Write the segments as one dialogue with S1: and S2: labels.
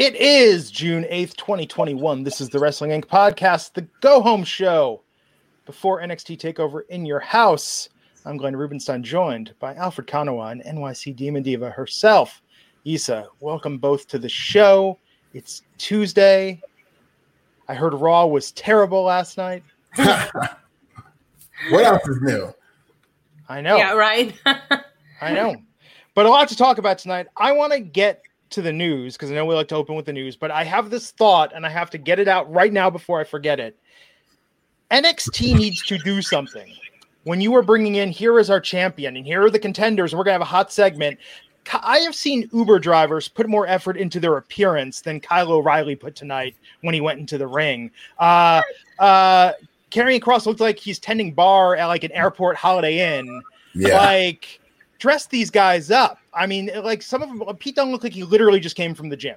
S1: It is June 8th, 2021. This is the Wrestling Inc. podcast, the go home show before NXT TakeOver in your house. I'm Glenn Rubenstein, joined by Alfred Konuwa and NYC Demon Diva herself. Isa, welcome both to the show. It's Tuesday. I heard Raw was terrible last night.
S2: What else is new?
S1: I know.
S3: Yeah, right.
S1: I know. But a lot to talk about tonight. I want to get to the news because I know we like to open with the news, but I have this thought and I have to get it out right now before I forget it. NXT needs to do something. When you are bringing in, here is our champion, and here are the contenders, and we're going to have a hot segment. I have seen Uber drivers put more effort into their appearance than Kyle O'Reilly put tonight when he went into the ring. Uh, uh, Karrion Cross looked like he's tending bar at like an airport Holiday Inn.
S2: Yeah.
S1: Like, dress these guys up. I mean, like some of them, uh, Pete Dunne looked like he literally just came from the gym.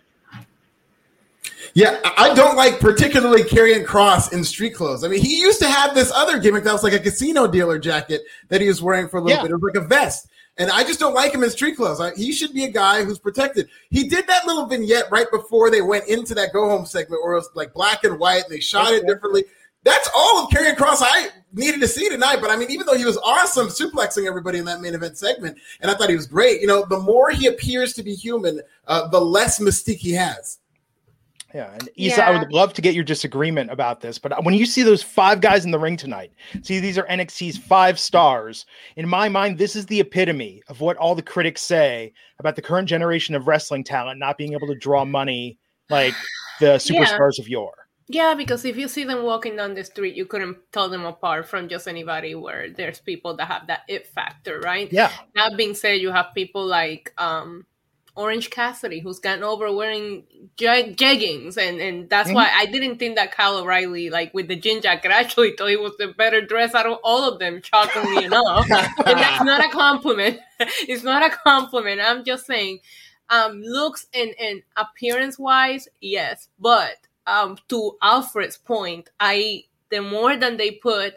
S2: Yeah, I I don't like particularly Karrion Cross in street clothes. I mean, he used to have this other gimmick that was like a casino dealer jacket that he was wearing for a little
S1: Yeah.
S2: bit. It was like a vest. And I just don't like him in street clothes. I, he should be a guy who's protected. He did that little vignette right before they went into that go home segment where it was like black and white and they shot it differently. That's all of Karrion Cross I needed to see tonight. But I mean, even though he was awesome suplexing everybody in that main event segment, and I thought he was great, you know, the more he appears to be human, uh, the less mystique he has.
S1: Yeah, and Isa, I would love to get your disagreement about this, but when you see those five guys in the ring tonight, see these are NXT's five stars. In my mind, this is the epitome of what all the critics say about the current generation of wrestling talent not being able to draw money like the superstars of yore.
S3: Yeah, because if you see them walking down the street, you couldn't tell them apart from just anybody. Where there's people that have that it factor, right?
S1: Yeah,
S3: That being said, you have people like um, Orange Cassidy, who's gotten over wearing jag- jeggings, and and that's why I didn't think that Kyle O'Reilly, like with the jean jacket, I actually thought he was the better dress out of all of them. Shockingly enough, and that's not a compliment. it's not a compliment. I'm just saying, um, looks and and appearance wise, yes, but um, to Alfred's point, I the more than they put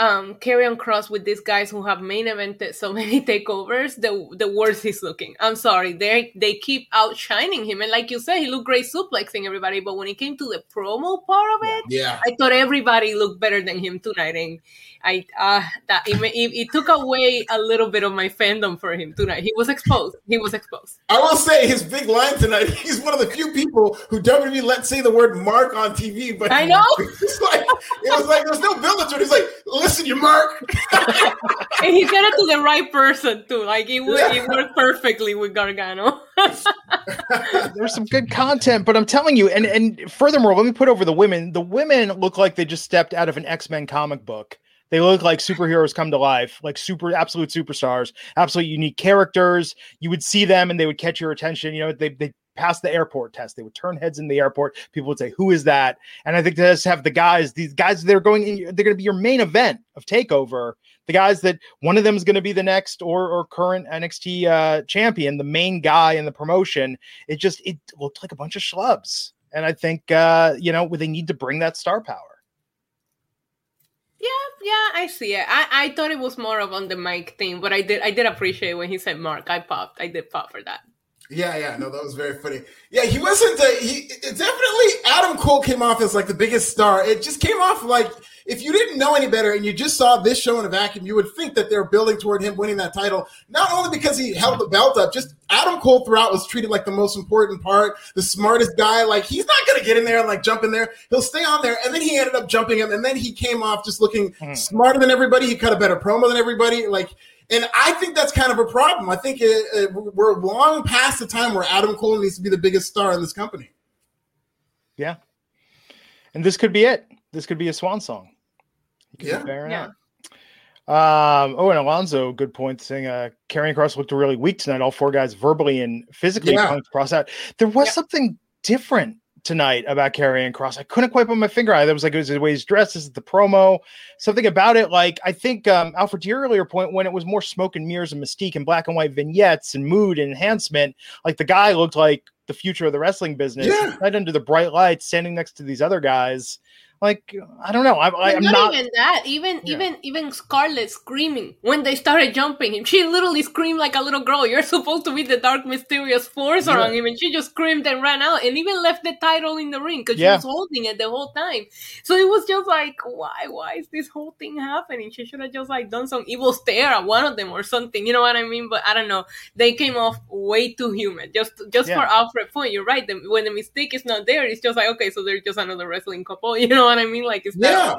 S3: um Karrion Cross with these guys who have main evented so many takeovers the the worse he's looking. I'm sorry. They they keep outshining him. And like you said he looked great suplexing everybody but when it came to the promo part of it
S2: Yeah.
S3: i thought everybody looked better than him tonight. And i uh that it, it, it took away a little bit of my fandom for him tonight he was exposed he was exposed
S2: I will say his big line tonight. He's one of the few people who WWE let say the word "mark" on TV. But
S3: I know.
S2: it's like it was like there's no build to it. He's like, "Listen, you mark."
S3: and he said it to the right person too like it, would, it worked perfectly with gargano
S1: there's some good content, but I'm telling you, and and furthermore, let me put over the women. The women look like they just stepped out of an X Men comic book. They look like superheroes come to life, like super absolute superstars, absolute unique characters. You would see them and they would catch your attention. You know, they they passed the airport test. They would turn heads in the airport. People would say, "Who is that?" And I think they just have the guys. These guys, they're going. In, they're going to be your main event of Takeover. The guys that one of them is going to be the next or or current NXT uh, champion, the main guy in the promotion. It just it looked like a bunch of schlubs. And I think uh, you know they need to bring that star power.
S3: Yeah, I see it. I, I thought it was more of on the mic thing, but I did I did appreciate when he said Mark. I popped. I did pop for that.
S2: Yeah, yeah, no, that was very funny. Yeah, he wasn't. A, he it definitely Adam Cole came off as like the biggest star. It just came off like if you didn't know any better and you just saw this show in a vacuum, you would think that they're building toward him winning that title. Not only because he held the belt up, just Adam Cole throughout was treated like the most important part, the smartest guy. Like he's not going to get in there and like jump in there. He'll stay on there, and then he ended up jumping him, and then he came off just looking hmm. smarter than everybody. He cut a better promo than everybody. Like and I think that's kind of a problem. I think it, it, we're long past the time where Adam Cole needs to be the biggest star in this company.
S1: Yeah. And this could be it. This could be a swan song. Could be
S2: Yeah.
S1: bearing
S3: Yeah.
S1: Um, oh, and Alonzo, good point, saying uh Karrion Cross looked really weak tonight. All four guys verbally and physically
S2: Yeah.
S1: punked cross out. There was
S2: Yeah.
S1: something different tonight about Karrion Cross. I couldn't quite put my finger on it. That was like it was the way he's dressed, this is the promo, something about it. Like I think um Alfred to your earlier point, when it was more smoke and mirrors and mystique and black and white vignettes and mood and enhancement, like the guy looked like the future of the wrestling business.
S2: Yeah.
S1: Right under the bright lights, standing next to these other guys. Like I don't know. I, I, I'm
S3: not,
S1: not.
S3: even that. Even
S1: Yeah.
S3: even even Scarlett screaming when they started jumping. Him. She literally screamed like a little girl. You're supposed to be the dark, mysterious force
S2: Yeah.
S3: around him, and she just screamed and ran out, and even left the title in the ring because
S1: Yeah.
S3: she was holding it the whole time. So it was just like, why? Why is this whole thing happening? She should have just like done some evil stare at one of them or something. You know what I mean? But I don't know. They came off way too human. Just just for Alfred point, you're right. The, when the mistake is not there, it's just like okay, so they're just another wrestling couple. You know what I mean? Like it's that
S2: Yeah.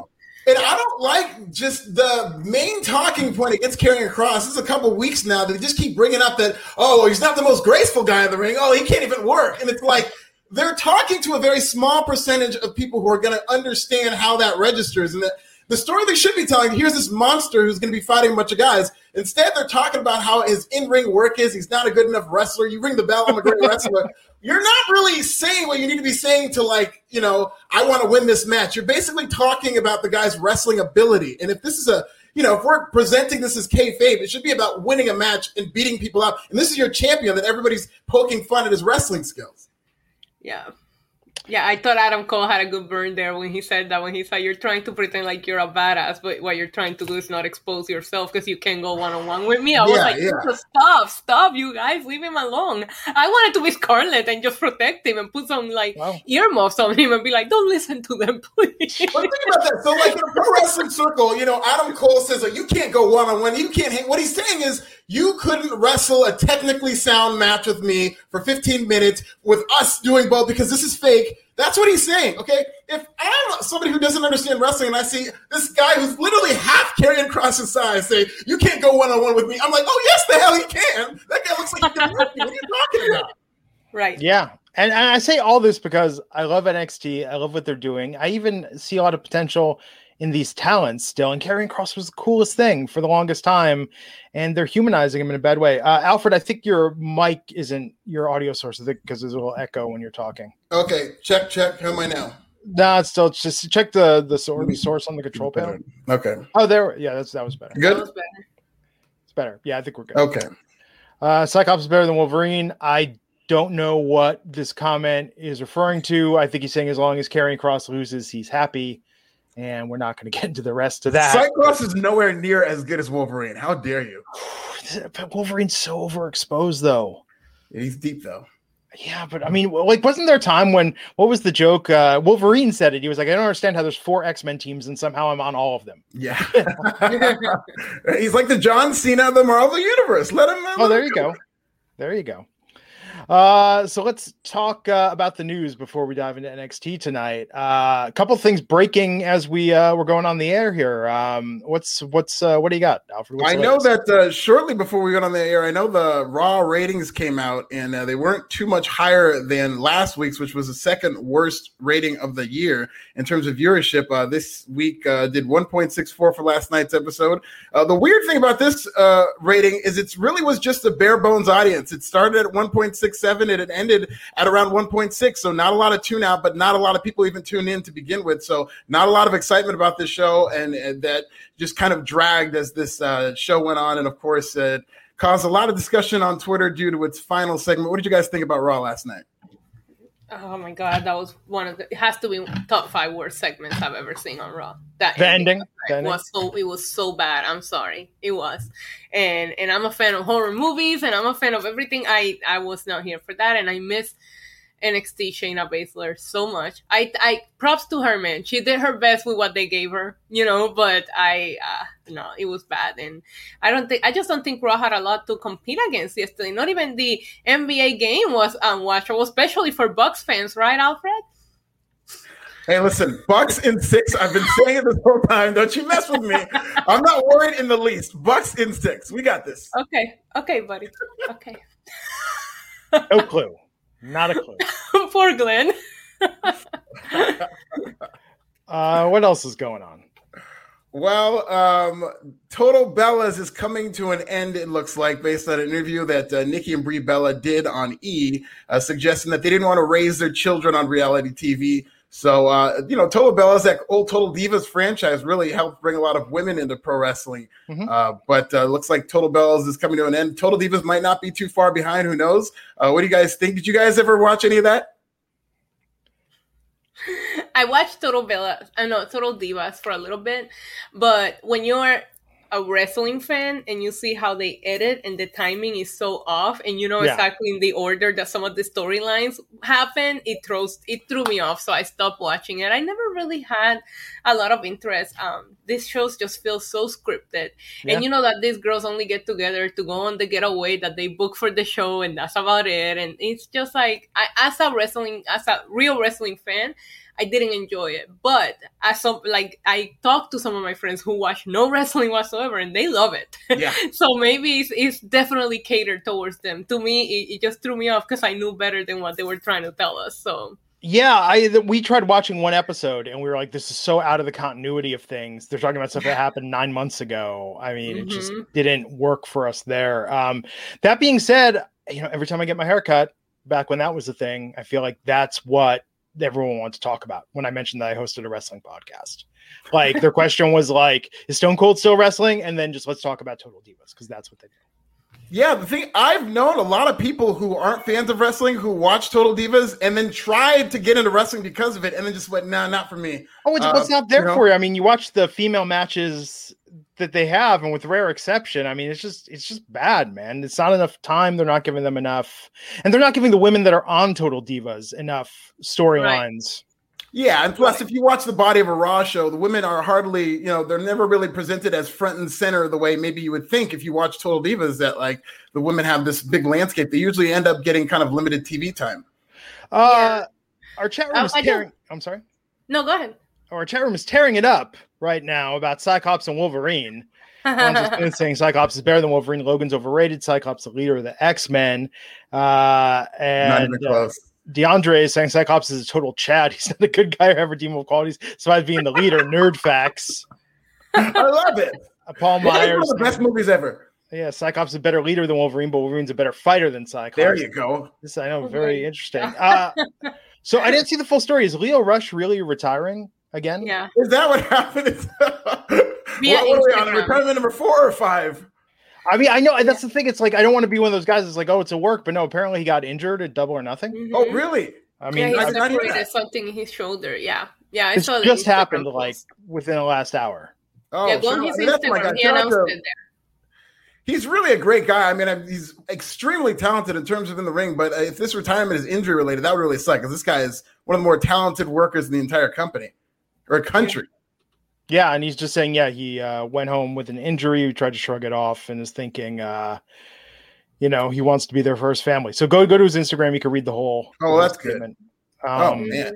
S2: And I don't like just the main talking point it gets Karrion Cross. This is a couple weeks now that they just keep bringing up that, oh, he's not the most graceful guy in the ring. Oh, he can't even work. And it's like they're talking to a very small percentage of people who are going to understand how that registers. And that the story they should be telling here's this monster who's going to be fighting a bunch of guys. Instead, they're talking about how his in ring work is. He's not a good enough wrestler. You ring the bell, I'm a great wrestler. You're not really saying what you need to be saying to, like, you know, I want to win this match. You're basically talking about the guy's wrestling ability. And if this is a, you know, if we're presenting this as kayfabe, it should be about winning a match and beating people up. And this is your champion that everybody's poking fun at his wrestling skills.
S3: Yeah. Yeah, I thought Adam Cole had a good burn there when he said that. When he said, "You're trying to pretend like you're a badass, but what you're trying to do is not expose yourself because you can't go one on one with me." I was
S2: Yeah,
S3: like,
S2: yeah.
S3: "Stop, stop, you guys, leave him alone." I wanted to be Scarlett and just protect him and put some like
S1: Wow.
S3: earmuffs on him and be like, "Don't listen to them, please."
S2: But think about that. So, like in a pro wrestling circle, you know, Adam Cole says, like, you can't go one on one. You can't hang. What he's saying is, you couldn't wrestle a technically sound match with me for 15 minutes with us doing both because this is fake. That's what he's saying. Okay. If I'm somebody who doesn't understand wrestling and I see this guy who's literally half Karrion Cross his size say, you can't go one on one with me, I'm like, oh, yes, the hell he can. That guy looks like he can work me. What are you talking about?
S3: right?
S1: Yeah. And, and I say all this because I love NXT. I love what they're doing. I even see a lot of potential in these talents still. And Karrion Cross was the coolest thing for the longest time. And they're humanizing him in a bad way. Uh, Alfred, I think your mic isn't your audio source because there's a little echo when you're talking.
S2: Okay. Check, check. How am I now?
S1: No, it's still just check the the source, source on the control panel.
S2: Okay.
S1: Oh, there. Yeah, that's that was better.
S3: That
S2: Good.
S3: was better.
S1: It's better. Yeah, I think we're good.
S2: Okay.
S1: Uh, Cyclops is better than Wolverine. I don't know what this comment is referring to. I think he's saying as long as Karrion Cross loses, he's happy. And we're not going to get into the rest of that.
S2: Cyclops is nowhere near as good as Wolverine. How dare you?
S1: But Wolverine's so overexposed, though.
S2: He's deep though.
S1: Yeah, but I mean, like, wasn't there a time when what was the joke? Uh, Wolverine said it. He was like, "I don't understand how there's four X Men teams and somehow I'm on all of them."
S2: Yeah. He's like the John Cena of the Marvel Universe. Let him.
S1: Oh, there you go. There you go. Uh, so let's talk uh, about the news before we dive into NXT tonight. Uh, a couple things breaking as we uh, we're going on the air here. Um, what's what's uh, what do you got, Alfred?
S2: I know that uh, shortly before we got on the air, I know the Raw ratings came out and uh, they weren't too much higher than last week's, which was the second worst rating of the year in terms of viewership. Uh, this week uh, did 1.64 for last night's episode. Uh, the weird thing about this uh, rating is it really was just a bare bones audience. It started at 1.67 and it ended at around 1.6. So not a lot of tune out, but not a lot of people even tune in to begin with. So not a lot of excitement about this show, and, and that just kind of dragged as this uh, show went on. And of course, it caused a lot of discussion on Twitter due to its final segment. What did you guys think about Raw last night?
S3: Oh my god, that was one of the. It has to be top five worst segments I've ever seen on Raw. That
S1: The ending? The ending?
S3: was so it was so bad. I'm sorry, it was. And and I'm a fan of horror movies, and I'm a fan of everything. I I was not here for that, and I miss NXT Shayna Baszler so much. I I props to her, man. She did her best with what they gave her, you know. But I uh, no, it was bad, and I don't think I just don't think Raw had a lot to compete against yesterday. Not even the NBA game was unwatchable, especially for Bucks fans, right, Alfred?
S2: Hey, listen, Bucks in six. I've been saying it this whole time. Don't you mess with me. I'm not worried in the least. Bucks in six. We got this.
S3: Okay, okay, buddy. Okay,
S1: No clue. Not a clue.
S3: poor Glenn.
S1: Uh, what else is going on?
S2: Well, um, Total Bellas is coming to an end, it looks like, based on an interview that uh, Nikki and Brie Bella did on E, uh, suggesting that they didn't want to raise their children on reality TV. So, uh, you know, Total Bellas, that old Total Divas franchise, really helped bring a lot of women into pro wrestling.
S1: Mhm.
S2: Uh, but uh, looks like Total Bellas is coming to an end. Total Divas might not be too far behind. Who knows? Uh, what do you guys think? Did you guys ever watch any of that?
S3: I watched Total Bella, I know Total Divas for a little bit, but when you're a wrestling fan and you see how they edit and the timing is so off, and you know
S1: Yeah.
S3: exactly in the order that some of the storylines happen, it throws it threw me off. So I stopped watching it. I never really had a lot of interest. Um, these shows just feel so scripted,
S1: Yeah.
S3: and you know that these girls only get together to go on the getaway that they book for the show, and that's about it. And it's just like I, as a wrestling, as a real wrestling fan. I didn't enjoy it. But as some like I talked to some of my friends who watch no wrestling whatsoever and they love it.
S2: Yeah.
S3: so maybe it's, it's definitely catered towards them. To me, it, it just threw me off because I knew better than what they were trying to tell us. So
S1: Yeah, I we tried watching one episode and we were like, this is so out of the continuity of things. They're talking about stuff that happened nine months ago. I mean, it just
S3: Mhm.
S1: didn't work for us there. Um, that being said, you know, every time I get my hair cut, back when that was the thing, I feel like that's what everyone wants to talk about. When I mentioned that I hosted a wrestling podcast, like their question was like, "Is Stone Cold still wrestling?" And then just let's talk about Total Divas because that's what they do.
S2: Yeah, the thing I've known a lot of people who aren't fans of wrestling who watch Total Divas and then tried to get into wrestling because of it, and then just went, "Nah, not for me."
S1: Oh, it's,
S2: Uh,
S1: what's not there
S2: you know?
S1: for you? I mean, you watch the female matches that they have, and with rare exception, I mean, it's just it's just bad, man. It's not enough time. They're not giving them enough, and they're not giving the women that are on Total Divas enough storylines.
S2: Yeah, and plus, if you watch the body of a Raw show, the women are hardly, you know, they're never really presented as front and center the way maybe you would think if you watch Total Divas that like the women have this big landscape. They usually end up getting kind of limited TV time.
S1: Uh, our chat room
S3: Uh,
S1: is
S3: I don't-
S1: tearing. I'm sorry.
S3: no, go ahead.
S1: Our chat room is tearing it up right now about Cyclops and Wolverine. One's just been saying Cyclops is better than Wolverine. Logan's overrated. Cyclops, the leader of the X Men. Uh,
S2: Not
S1: and
S2: even
S1: uh. DeAndre is saying Cyclops is a total Chad. He's not a good guy or have redeemable qualities. Besides being the leader, nerd facts.
S2: I love it.
S1: Uh, Paul
S2: It's one
S1: Myers.
S2: of the best movies ever.
S1: Yeah, Cyclops is a better leader than Wolverine, but Wolverine's a better fighter than Cyclops.
S2: There you go.
S1: This I know, very
S3: my
S1: interesting. Uh, so I didn't see the full story. Is Lio Rush really retiring again?
S3: yeah.
S2: Is that what happened?
S3: Via
S2: what, what are we on?
S3: Instagram.
S2: Retirement number four or five?
S1: I mean, I know that's the thing. It's like I don't want to be one of those guys that's like, oh, it's a work, but no, apparently he got injured at double or nothing.
S2: Oh,
S3: Mhm.
S2: really?
S1: I
S3: yeah,
S1: mean,
S3: he
S2: I did
S3: separated something in his shoulder. Yeah, yeah. I
S1: this
S3: saw
S1: just
S3: Instagram
S1: happened
S3: post.
S1: like within the last hour.
S2: Oh,
S3: yeah, go on
S2: shout-
S3: his
S2: I mean, that's my.
S3: Instagram. He announced it there.
S2: He's really a great guy. I mean, I'm- he's extremely talented in terms of in the ring. But uh, if this retirement is injury related, that would really suck because this guy is one of the more talented workers in the entire company or a country.
S1: Yeah, and he's just saying, yeah, he uh, went home with an injury. He tried to shrug it off and is thinking, uh, you know, he wants to be there for his family. So go go to his Instagram. You can read the whole.
S2: Oh, that's good.
S1: statement.
S2: Oh
S1: Um,
S2: man,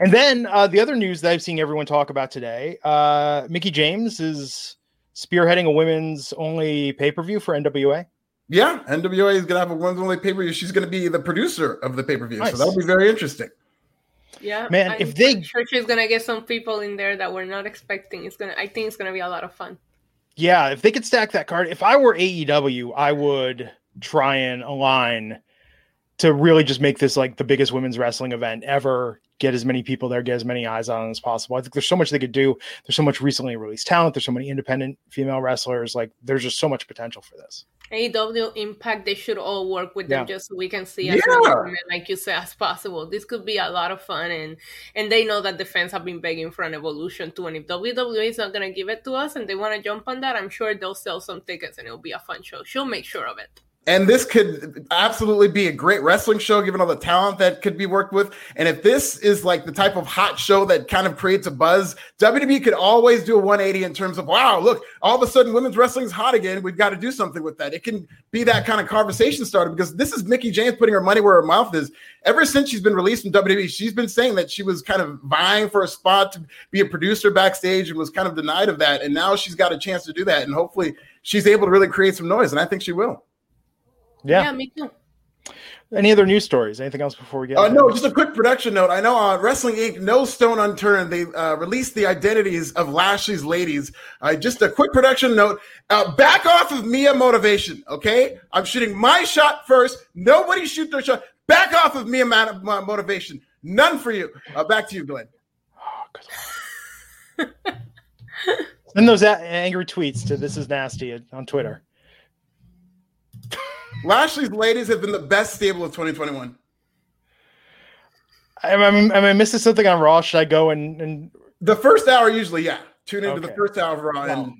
S1: And then uh, the other news that I've seen everyone talk about today, uh, Mickie James is spearheading a women's only pay per view for NWA.
S2: yeah. NWA is gonna have a one's only pay per view. She's gonna be the producer of the pay per view,
S1: Nice.
S2: so that'll be very interesting.
S3: Yeah,
S1: Man,
S3: I'm
S1: if they-
S3: church is gonna get some people in there that we're not expecting. It's gonna. I think it's gonna be a lot of fun.
S1: Yeah, if they could stack that card, if I were AEW, I would try and align to really just make this like the biggest women's wrestling event ever. Get as many people there, get as many eyes on as possible. I think there's so much they could do. There's so much recently released talent. There's so many independent female wrestlers. Like there's just so much potential for this.
S3: AEW Impact, they should all work with them
S1: Yeah.
S3: just so we can see as
S2: Yeah.
S3: like you said, as possible. This could be a lot of fun, and and they know that the fans have been begging for an evolution too. And if WWE is not gonna give it to us, and they want to jump on that, I'm sure they'll sell some tickets, and it'll be a fun show. She'll make sure of it.
S2: And this could absolutely be a great wrestling show, given all the talent that could be worked with. And if this is like the type of hot show that kind of creates a buzz, WWE could always do a 180 in terms of, wow, look, all of a sudden women's wrestling's hot again. We've got to do something with that. It can be that kind of conversation starter because this is Mickie James putting her money where her mouth is. Ever since she's been released from WWE, she's been saying that she was kind of vying for a spot to be a producer backstage and was kind of denied of that. And now she's got a chance to do that. And hopefully she's able to really create some noise. And I think she will.
S1: Yeah.
S3: me too.
S1: Any other news stories? Anything else before we get?
S2: Uh, no, just a quick production note. I know on Wrestling Inc., No Stone Unturned, they uh, released the identities of Lashley's ladies. Uh, just a quick production note. Uh, back off of Mia Motivation, okay? I'm shooting my shot first. Nobody shoot their shot. Back off of Mia Man- Mo- Motivation. None for you. Uh, back to you, Glenn.
S1: Send those angry tweets to this is nasty on Twitter.
S2: Lashley's ladies have been the best stable of 2021.
S1: Am, am, am I missing something on Raw? Should I go and, and
S2: The first hour, usually, yeah. Tune into the first hour of Raw. And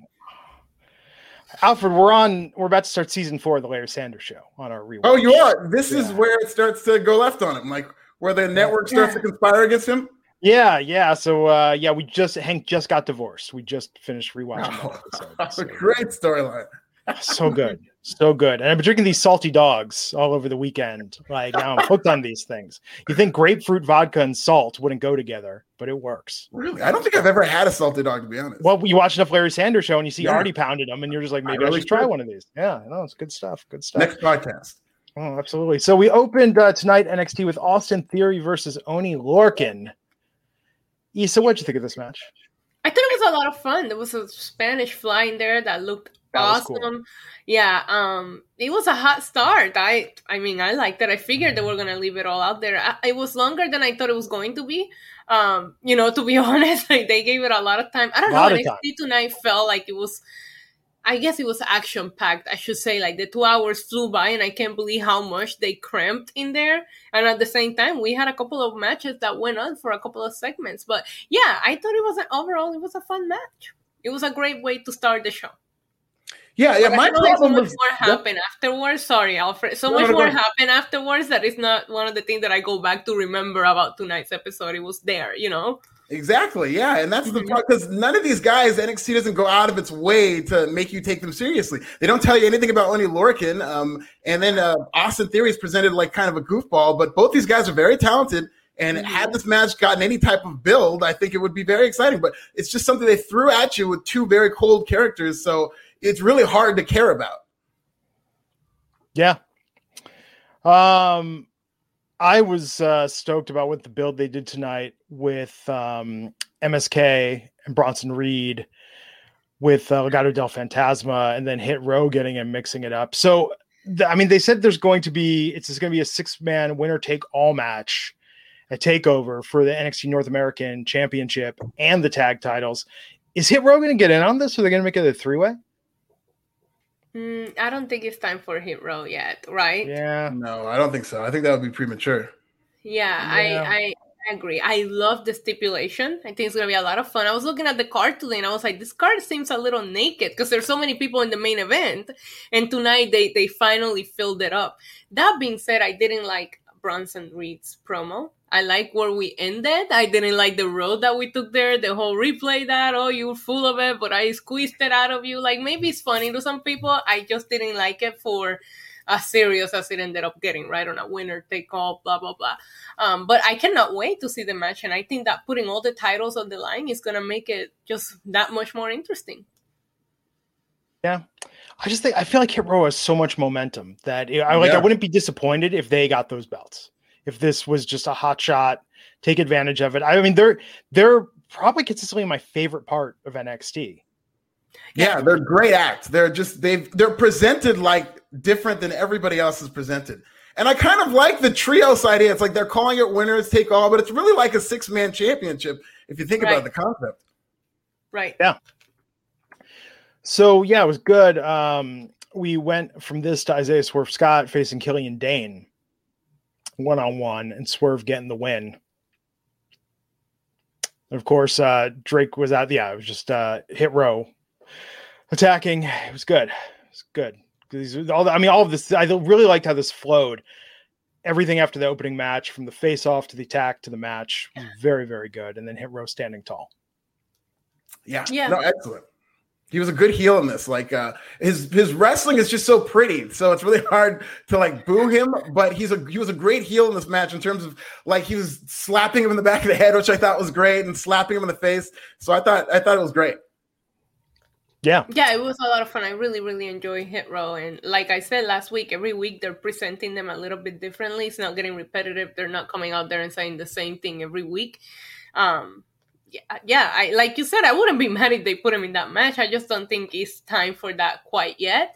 S1: Alfred? We're on. We're about to start season four of the Larry Sanders Show on our rewatch.
S2: oh, you are. This is where it starts to go left on him, like where the network starts to conspire against him.
S1: Yeah, yeah. So uh yeah, we just Hank just got divorced. We just finished rewatching
S2: Oh,
S1: that episode. So,
S2: great storyline.
S1: so good. So good. And I've been drinking these salty dogs all over the weekend. Like now I'm hooked on these things. You think grapefruit vodka and salt wouldn't go together, but it works.
S2: Really? I don't think I've ever had a salty dog, to be honest.
S1: Well, you watch enough Larry Sanders show and you see
S2: Yeah.
S1: Artie pounded them, and you're just like, maybe I,
S2: really
S1: should try
S2: should.
S1: one of these. Yeah, no, it's good stuff. Good stuff.
S2: Next podcast.
S1: Oh, absolutely. So we opened uh, tonight NXT with Austin Theory versus Oney Lorcan. Issa, what'd you think of this match?
S3: I thought it was a lot of fun. There was a Spanish fly in there that looked
S1: That
S3: awesome.
S1: cool.
S3: Yeah, um, it was a hot start. I, I mean, I liked it. I figured they were gonna leave it all out there. I, it was longer than I thought it was going to be. Um, you know, to be honest, like they gave it a lot of time. I don't know. NXT tonight felt like it was. I guess it was action packed. I should say, like the two hours flew by, and I can't believe how much they cramped in there. And at the same time, we had a couple of matches that went on for a couple of segments. But yeah, I thought it was an overall. It was a fun match. It was a great way to start the show.
S2: Yeah, yeah.
S3: But
S2: My
S3: I know like so
S2: problem
S3: much
S2: was
S3: more happened afterwards. Sorry, Alfred. So
S2: No,
S3: much
S2: no,
S3: more
S2: ahead.
S3: happened afterwards that is not one of the things that I go back to remember about tonight's episode. It was there, you know.
S2: exactly yeah, and that's the
S3: Mhm.
S2: part because none of these guys NXT doesn't go out of its way to make you take them seriously. They don't tell you anything about Oney Lorcan, um, and then uh, Austin Theory is presented like kind of a goofball, but both these guys are very talented. And
S3: Mhm.
S2: had this match gotten any type of build, I think it would be very exciting. But it's just something they threw at you with two very cold characters, so it's really hard to care about.
S1: Yeah. Um, I was uh, stoked about what the build they did tonight with um, MSK and Bronson Reed, with uh, Legado del Fantasma, and then Hit Row getting and mixing it up. So, th- I mean, they said there's going to be it's going to be a six man winner take all match, a takeover for the NXT North American Championship and the tag titles. Is Hit Row going to get in on this? Or are they going to make it a three way?
S3: Mm, I don't think it's time for Hit Row yet, right?
S1: Yeah.
S2: No, I don't think so. I think that would be premature.
S3: Yeah,
S1: Yeah.
S3: I, I agree. I love the stipulation. I think it's gonna be a lot of fun. I was looking at the card today and I was like, this card seems a little naked because there's so many people in the main event, and tonight they they finally filled it up. That being said, I didn't like Bronson Reed's promo. I like where we ended. I didn't like the road that we took there. The whole replay that oh you're full of it, but I squeezed it out of you. Like maybe it's funny to some people. I just didn't like it for as serious as it ended up getting, right? On a winner take all, blah blah blah. Um, but I cannot wait to see the match, and I think that putting all the titles on the line is gonna make it just that much more interesting.
S1: Yeah. I just think I feel like Hit Row has so much momentum that it- I like. I wouldn't be disappointed if they got those belts. If this was just a hot shot, take advantage of it. I mean, they're they're probably consistently my favorite part of NXT.
S2: Yeah, they're great acts. They're just they've they're presented like different than everybody else is presented. And I kind of like the trios idea. It's like they're calling it winners take all, but it's really like a six man championship if you think
S3: Right.
S2: about the concept.
S3: Right. Yeah.
S1: So yeah, it was good. Um, we went from this to Isaiah Swerve Scott facing Killian Dain one on one, and Swerve getting the win. Of course, uh, Drake was out. Yeah, it was just uh, hit row attacking. It was good. It was good. Because these all. The, I mean, all of this. I really liked how this flowed. Everything after the opening match, from the face off to the attack to the match, was very, very good. And then hit row standing tall.
S2: Yeah.
S3: Yeah.
S2: No, excellent. He was a good heel in this. Like uh his his wrestling is just so pretty. So it's really hard to like boo him, but he's a he was a great heel in this match in terms of like he was slapping him in the back of the head, which I thought was great, and slapping him in the face. So I thought I thought it was great.
S1: Yeah.
S3: Yeah, it was a lot of fun. I really, really enjoy Hit Row. And like I said last week, every week they're presenting them a little bit differently. It's not getting repetitive. They're not coming out there and saying the same thing every week. Um, yeah, yeah. I like you said, I wouldn't be mad if they put him in that match. I just don't think it's time for that quite yet.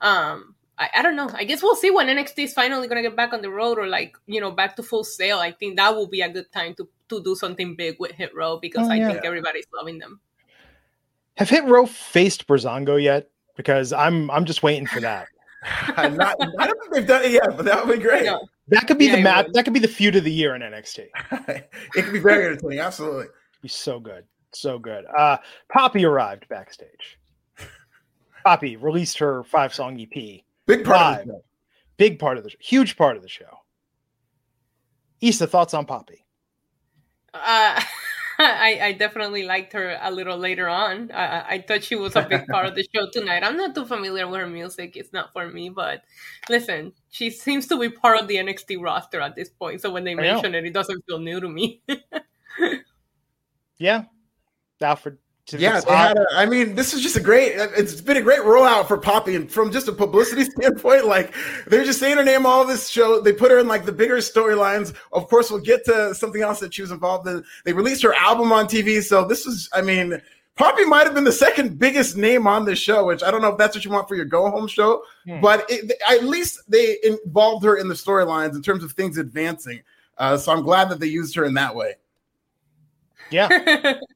S3: Um, I, I don't know. I guess we'll see when NXT is finally gonna get back on the road or like you know back to full sale. I think that will be a good time to to do something big with Hit Row because
S1: Oh,
S3: I
S1: yeah.
S3: think everybody's loving them.
S1: Have Hit Row faced Breezango yet? Because I'm I'm just waiting for that.
S2: I'm not, I don't think they've done it yet, but that would be great.
S3: No.
S1: That could be
S3: Yeah,
S1: the
S3: it
S1: match. That could be the feud of the year in NXT.
S2: it could be very entertaining. Absolutely.
S1: Be so good, so good. Uh, Poppy arrived backstage. Poppy released her five song EP.
S2: Big part
S1: Live.
S2: of the show.
S1: Big part of the huge part of the show. Issa, thoughts on Poppy?
S3: Uh, I, I definitely liked her a little later on. I, I- I thought she was a big part of the show tonight. I'm not too familiar with her music; it's not for me. But listen, she seems to be part of the NXT roster at this point. So when they
S1: I know.
S3: mention it, it doesn't feel new to me.
S1: Yeah, Alfred.
S2: Yeah, a, I mean, this is just a great. It's been a great rollout for Poppy, and from just a publicity standpoint, like they're just saying her name all this show. They put her in like the bigger storylines. Of course, we'll get to something else that she was involved in. They released her album on TV, so this is, I mean, Poppy might have been the second biggest name on this show. Which I don't know if that's what you want for your go home show,
S1: Hmm.
S2: but it, at least they involved her in the storylines in terms of things advancing. Uh, so I'm glad that they used her in that way.
S1: Yeah.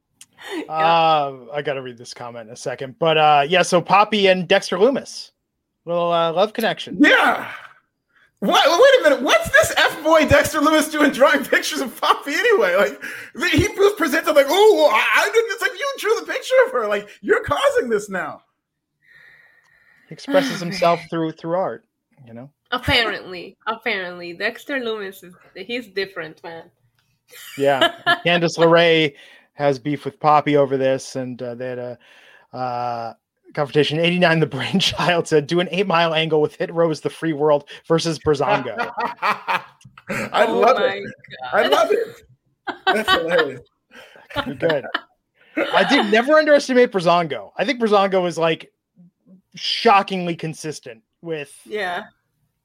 S1: Uh, I got to read this comment in a second, but uh, yeah. So Poppy and Dexter Lumis, little uh, love connection.
S2: Yeah. What? Wait a minute. What's this f boy Dexter Lumis doing drawing pictures of Poppy anyway? Like he was presented like, oh, I, I didn't. It's like you drew the picture of her. Like you're causing this now.
S1: He expresses himself through through art. You know.
S3: apparently, apparently, Dexter Lumis is he's different, man.
S1: Yeah, Candice LeRae has beef with Poppy over this, and uh, they had a uh, confrontation. Eighty nine, the brainchild said, "Do an eight mile angle with Hit Rose, the Free World versus Breezango."
S2: I
S3: oh
S2: love
S3: my
S2: it.
S3: god!
S2: I love it. That's hilarious.
S1: Good. I did never underestimate Breezango. I think Breezango is like shockingly consistent with
S3: yeah,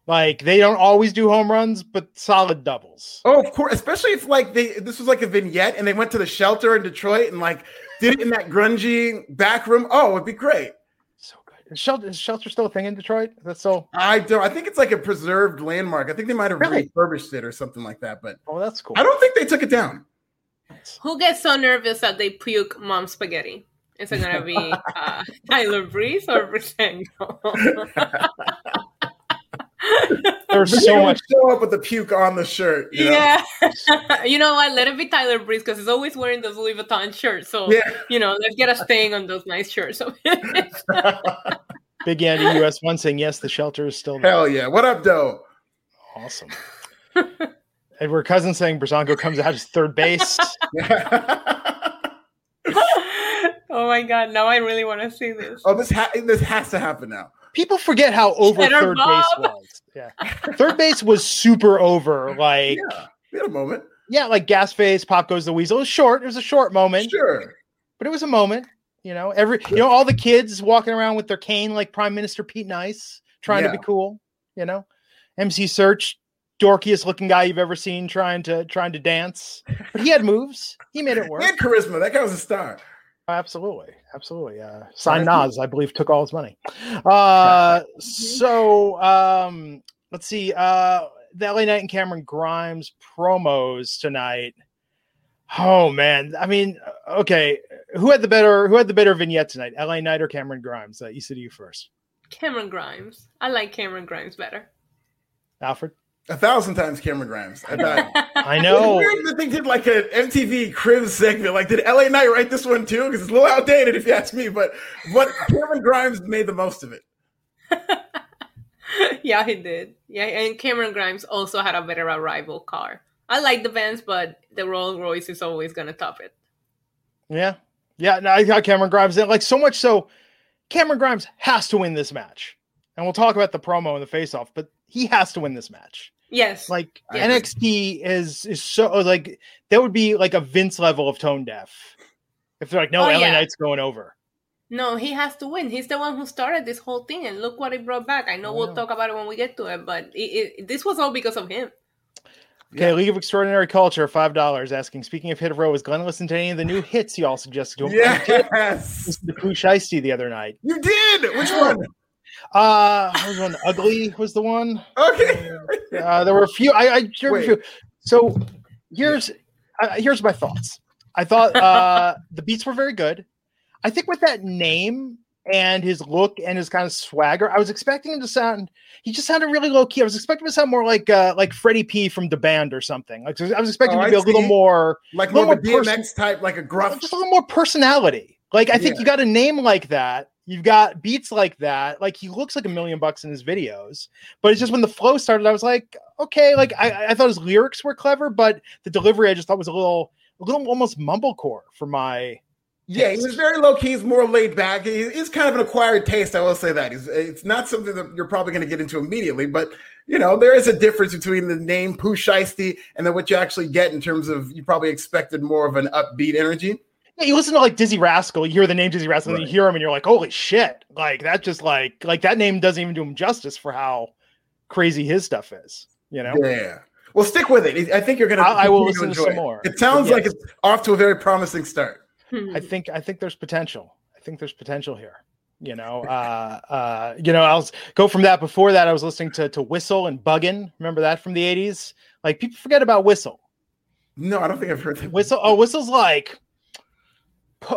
S1: like they don't always do home runs, but solid doubles.
S2: Oh, of course. Especially if like they this was like a vignette and they went to the shelter in Detroit and like did it in that grungy back room. Oh, it'd be great.
S1: So good. Is shelter, is shelter still a thing in Detroit? That's so.
S2: I don't. I think it's like a preserved landmark. I think they might have
S1: Really?
S2: refurbished it or something like that. But
S1: Oh, that's cool.
S2: I don't think they took it down.
S3: who gets so nervous that they puke mom spaghetti? Is it gonna be uh, Tyler Breeze or Breezango?
S1: There's so much.
S2: show up with the puke on the shirt. you know?
S3: Yeah. you know what? Let it be Tyler Breeze because he's always wearing those Louis Vuitton shirts. So,
S2: Yeah.
S3: you know, let's get a stain on those nice shirts.
S1: Big Andy US one saying yes, the shelter is still there.
S2: Hell yeah. What up, Doe?
S1: Awesome. Edward Cousins saying Breezango comes out as third base.
S3: oh my God. Now I really want to see this.
S2: oh, this ha- this has to happen now.
S1: People forget how over
S3: Cheddar
S1: third
S3: Bob.
S1: base was. Yeah. Third base was super over. Like,
S2: Yeah, we had a moment.
S1: yeah, like gas face, pop goes the weasel. It was short. It was a short moment,
S2: Sure.
S1: but it was a moment. You know, every you know, all the kids walking around with their cane like Prime Minister Pete Nice, trying to be cool, you know. MC Serch, dorkiest looking guy you've ever seen trying to trying to dance. But he had moves. He made it work.
S2: He had charisma. That guy was a star.
S1: Absolutely, absolutely. Uh, Sign Nas, I believe, took all his money. Uh, so um, let's see. Uh, the LA Knight and Cameron Grimes promos tonight. Oh man, I mean, okay, who had the better who had the better vignette tonight? LA Knight or Cameron Grimes? Uh, you said you first,
S3: Cameron Grimes. I like Cameron Grimes better.
S1: Alfred.
S2: A thousand times Cameron Grimes. I thought.
S1: I
S2: It's
S1: know.
S2: weird that they did like an MTV Cribs segment. Like, did LA Knight write this one too? Because it's a little outdated, if you ask me. But but Cameron Grimes made the most of it.
S3: yeah, he did. Yeah, and Cameron Grimes also had a better arrival car. I like the Benz, but the Rolls Royce is always gonna top it.
S1: Yeah, yeah. No, I got Cameron Grimes. in. Like so much so, Cameron Grimes has to win this match, and we'll talk about the promo and the face-off. But he has to win this match.
S3: Yes.
S1: Like
S2: I.
S1: NXT is is so oh, like that would be like a Vince level of tone deaf if they're like, no,
S3: Oh,
S1: LA
S3: yeah.
S1: Knight's going over.
S3: No, he has to win. He's the one who started this whole thing, and look what it brought back. I know oh, we'll
S1: Wow.
S3: talk about it when we get to it, but it, it, this was all because of him.
S1: Okay, League of Extraordinary Culture, five dollars. Asking, speaking of Hit Row, has Glenn listened to any of the new hits y'all suggested to him? I did
S2: Yes,
S1: listen to Pooh Shiesty the other night.
S2: you did. Which one?
S1: Uh, what was one Ugly was the one.
S2: Okay.
S1: Uh, there were a few. I, I shared a few. So here's uh, here's my thoughts. I thought uh, the beats were very good. I think with that name and his look and his kind of swagger, I was expecting him to sound. He just sounded really low key. I was expecting him to sound more like uh, like Freddie P from the band or something. Like I was expecting
S2: Oh,
S1: to be a little more
S2: Like
S1: Little
S2: more
S1: more
S2: DMX
S1: person-
S2: type, like a gruff.
S1: just a little more personality. Like I think
S2: Yeah.
S1: you got a name like that. You've got beats like that. Like he looks like a million bucks in his videos. But it's just when the flow started, I was like, okay, like I, I thought his lyrics were clever, but the delivery I just thought was a little a little almost mumblecore for my
S2: Yeah, he was very low key. He's more laid back. He, he's kind of an acquired taste. I will say that. He's, it's not something that you're probably going to get into immediately, but you know there is a difference between the name Pooh Shiesty and then what you actually get in terms of you probably expected more of an upbeat energy.
S1: Yeah, you listen to like Dizzee Rascal, you hear the name Dizzee Rascal, and you hear him and you're like, holy shit. Like that just like like that name doesn't even do him justice for how crazy his stuff is, you know?
S2: Yeah. Well, stick with it. I think you're going to.
S1: I- I will listen to some more.
S2: It sounds
S1: Yes.
S2: like it's off to a very promising start.
S3: Hmm.
S1: I think I think there's potential. I think there's potential here. You know, uh, uh, you know, I'll go from that. Before that, I was listening to to Whistle and Buggin. Remember that from the '80s? Like people forget about Whistle.
S2: No, I don't think I've heard that.
S1: Whistle. Oh, Whistle's like, pu-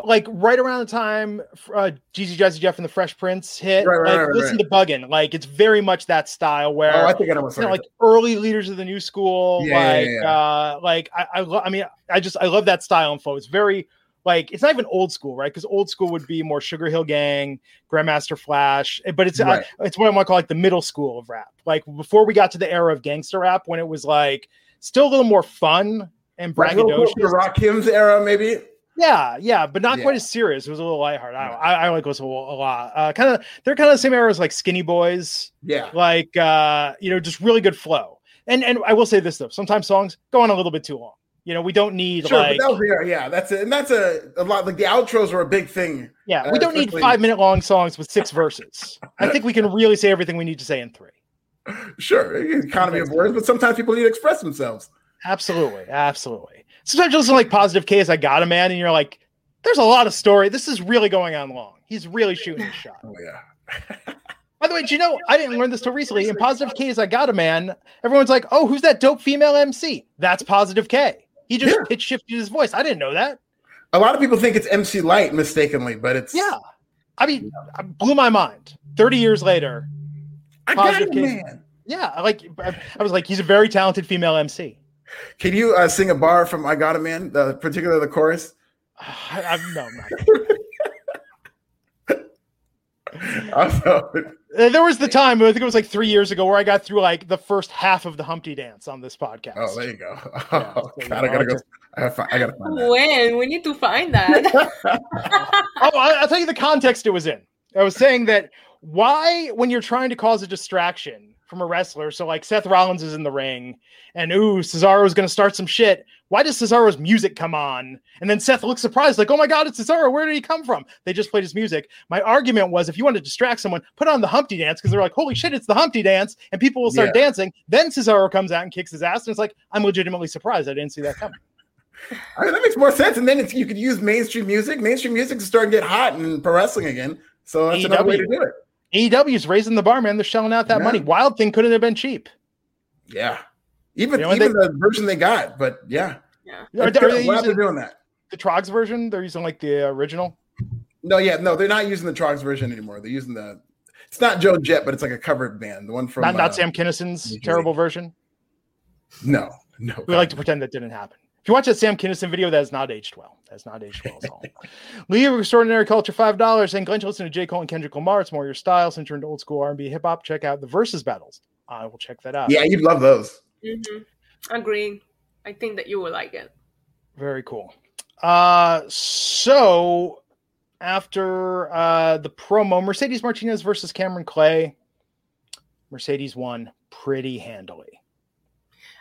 S1: like right around the time uh, Jeezy Jazzy Jeff and the Fresh Prince hit.
S2: Right, right,
S1: like,
S2: right,
S1: listen to Buggin. Like it's very much that style where
S2: Oh, I think I know what's
S1: you know, like early leaders of the new school.
S2: Yeah, yeah,
S1: like,
S2: yeah.
S1: uh, like I, I, lo- I mean, I just I love that style and flow. It's very like it's not even old school, right? Because old school would be more Sugar Hill Gang, Grandmaster Flash, eh, but it's uh, it's what I want to call like the middle school of rap. Like before we got to the era of gangster rap, when it was like still a little more fun and braggadocious.
S2: The Rock Kim's era, maybe.
S1: Yeah, yeah, but not quite as serious. It was a little lighthearted. I, I, I like Whistle a lot. Uh, kind of, they're kind of the same era as like Skinny Boys
S2: Yeah.
S1: like uh you know just really good flow and and i will say this though sometimes songs go on a little bit too long you know we don't need
S2: Sure,
S1: like
S2: but that was yeah, that's it, and that's a, a lot. Like the outros were a big thing.
S1: yeah we
S2: uh,
S1: don't need five minute long songs with six verses i think we can really say everything we need to say in three
S2: Sure, economy of words, but sometimes people need to express themselves.
S1: absolutely absolutely sometimes you listen to like Positive K i got a man and you're like there's a lot of story this is really going on long he's really shooting his shot
S2: Oh yeah.
S1: by the way do you know i didn't learn this till recently in Positive K i got a man everyone's like oh who's that dope female mc that's positive k he just
S2: Yeah.
S1: pitch shifted his voice i didn't know that
S2: A lot of people think it's MC Lyte mistakenly, but it's
S1: Yeah. I mean, it uh, blew my mind. 30 years later.
S2: I got
S1: positive
S2: it,
S1: case.
S2: man.
S1: Yeah. I like I I was like, he's a very talented female MC.
S2: Can you uh, sing a bar from "I Got a Man"? The particular the chorus.
S1: I, I, no, not.
S2: Also,
S1: Uh, There was the time, I think it was like three years ago, where I got through like the first half of the Humpty Dance on this podcast.
S2: oh, there you go.
S1: Yeah,
S2: Oh,
S1: so, you
S2: God, I gotta go. I gotta find, I gotta find that.
S3: When we need to find that.
S1: oh, I, I'll tell you the context it was in. I was saying that why, when you're trying to cause a distraction from a wrestler, so like Seth Rollins is in the ring and ooh, Cesaro's going to start some shit. Why does Cesaro's music come on? And then Seth looks surprised, like, oh my God, it's Cesaro. Where did he come from? They just played his music. My argument was if you want to distract someone, put on the Humpty Dance because they're like, holy shit, it's the Humpty Dance. And people will start
S2: Yeah.
S1: dancing. Then Cesaro comes out and kicks his ass. And it's like, I'm legitimately surprised. I didn't see that coming.
S2: I mean, that makes more sense. And then it's, you could use mainstream music. Mainstream music is starting to get hot in pro wrestling again. So that's another way to do it.
S1: AEW's raising the bar, man. They're shelling out that
S2: Yeah.
S1: money. Wild Thing couldn't have been cheap.
S2: Yeah. Even
S1: You know,
S2: even
S1: they-
S2: the version they got, but yeah.
S3: Yeah.
S1: Are, are they
S2: glad
S1: using
S2: they're doing that.
S1: the Troggs version? They're using like the original.
S2: No, yeah, no, they're not using the Troggs version anymore. They're using the. It's not Joe Jet, but it's like a covered band. The one from
S1: not not
S2: uh,
S1: Sam
S2: Kinison's
S1: terrible version.
S2: No, no.
S1: We like to pretend that didn't happen. If you watch that Sam Kinison video, that is not aged well. That's not aged well at all. League of Extraordinary Culture, five dollars. And Glenn, you listen to J. Cole and Kendrick Lamar. It's more your style. Since you're into old school R&B, hip hop, check out the versus battles. I will check that out.
S2: Yeah, you'd love those.
S3: hmm Agree. I think that you will like it.
S1: Very cool. Uh, so after uh, the promo, Mercedes Martinez versus Cameron Clay, Mercedes won pretty handily.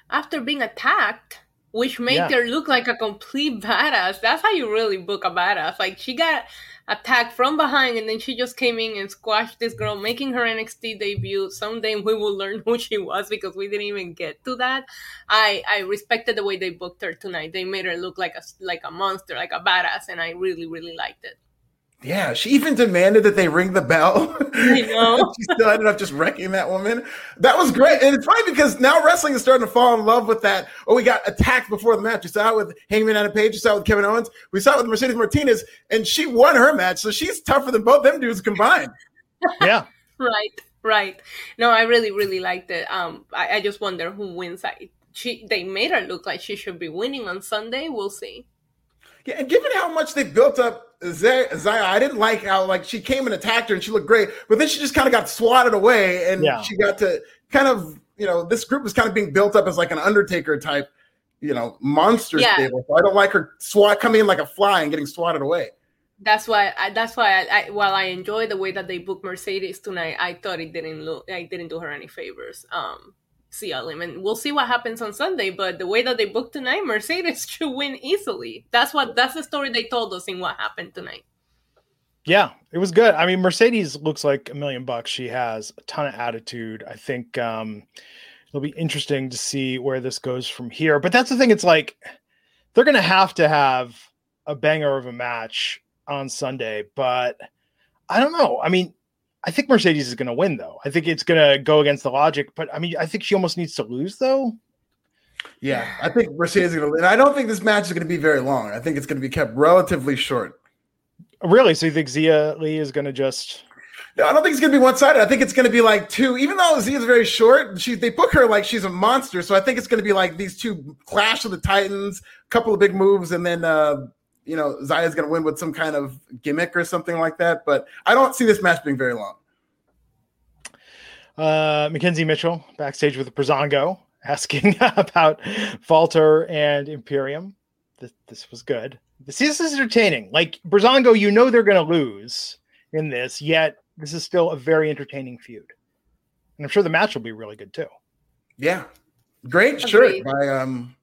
S3: After being attacked, which made
S1: Yeah.
S3: her look like a complete badass. That's how you really book a badass. Like she got attacked from behind and then she just came in and squashed this girl, making her NXT debut. Someday we will learn who she was because we didn't even get to that. I I respected the way they booked her tonight. They made her look like a like a monster, like a badass, and I really really liked it.
S2: Yeah, she even demanded that they ring the bell.
S3: I know.
S2: she still ended up just wrecking that woman. That was great. And it's funny because now wrestling is starting to fall in love with that. Oh, we got attacked before the match. We saw it with Hangman Adam Page. We saw it with Kevin Owens. We saw it with Mercedes Martinez, and she won her match. So she's tougher than both them dudes combined.
S1: Yeah.
S3: Right, right. No, I really, really liked it. Um, I, I just wonder who wins. I, she, they made her look like she should be winning on Sunday. We'll see.
S2: Yeah, and given how much they built up Zaya, Zaya, I didn't like how like she came and attacked her and she looked great, but then she just kind of got swatted away and
S1: Yeah.
S2: she got to kind of you know this group was kind of being built up as like an Undertaker type, you know, monster
S3: Yeah.
S2: stable. So I don't like her swat coming in like a fly and getting swatted away.
S3: That's why. I, that's why. I, I, while I enjoy the way that they booked Mercedes tonight, I thought it didn't look. I didn't do her any favors. Um, CLM, and we'll see what happens on Sunday. But the way that they booked tonight, Mercedes should win easily. That's what. That's the story they told us in what happened tonight.
S1: Yeah, it was good. I mean, Mercedes looks like a million bucks. She has a ton of attitude. I think um, it'll be interesting to see where this goes from here. But that's the thing. It's like they're going to have to have a banger of a match on Sunday. But I don't know. I mean, I think Mercedes is going to win, though. I think it's going to go against the logic. But I mean, I think she almost needs to lose, though.
S2: Yeah, I think Mercedes is going to win. I don't think this match is going to be very long. I think it's going to be kept relatively short.
S1: Really? So you think Xia Li is going to just.
S2: No, I don't think it's going to be one sided. I think it's going to be like two. Even though Xia's very short, she they book her like she's a monster. So I think it's going to be like these two clash of the Titans, a couple of big moves, and then uh, you know Zaya's going to win with some kind of gimmick or something like that. But I don't see this match being very long.
S1: Uh, Mackenzie Mitchell backstage with Breezango asking about Walter and Imperium. This, this was good. This, this is entertaining. Like Breezango, you know they're going to lose in this, yet this is still a very entertaining feud. And I'm sure the match will be really good too.
S2: Yeah, great
S3: Agreed.
S2: shirt by um,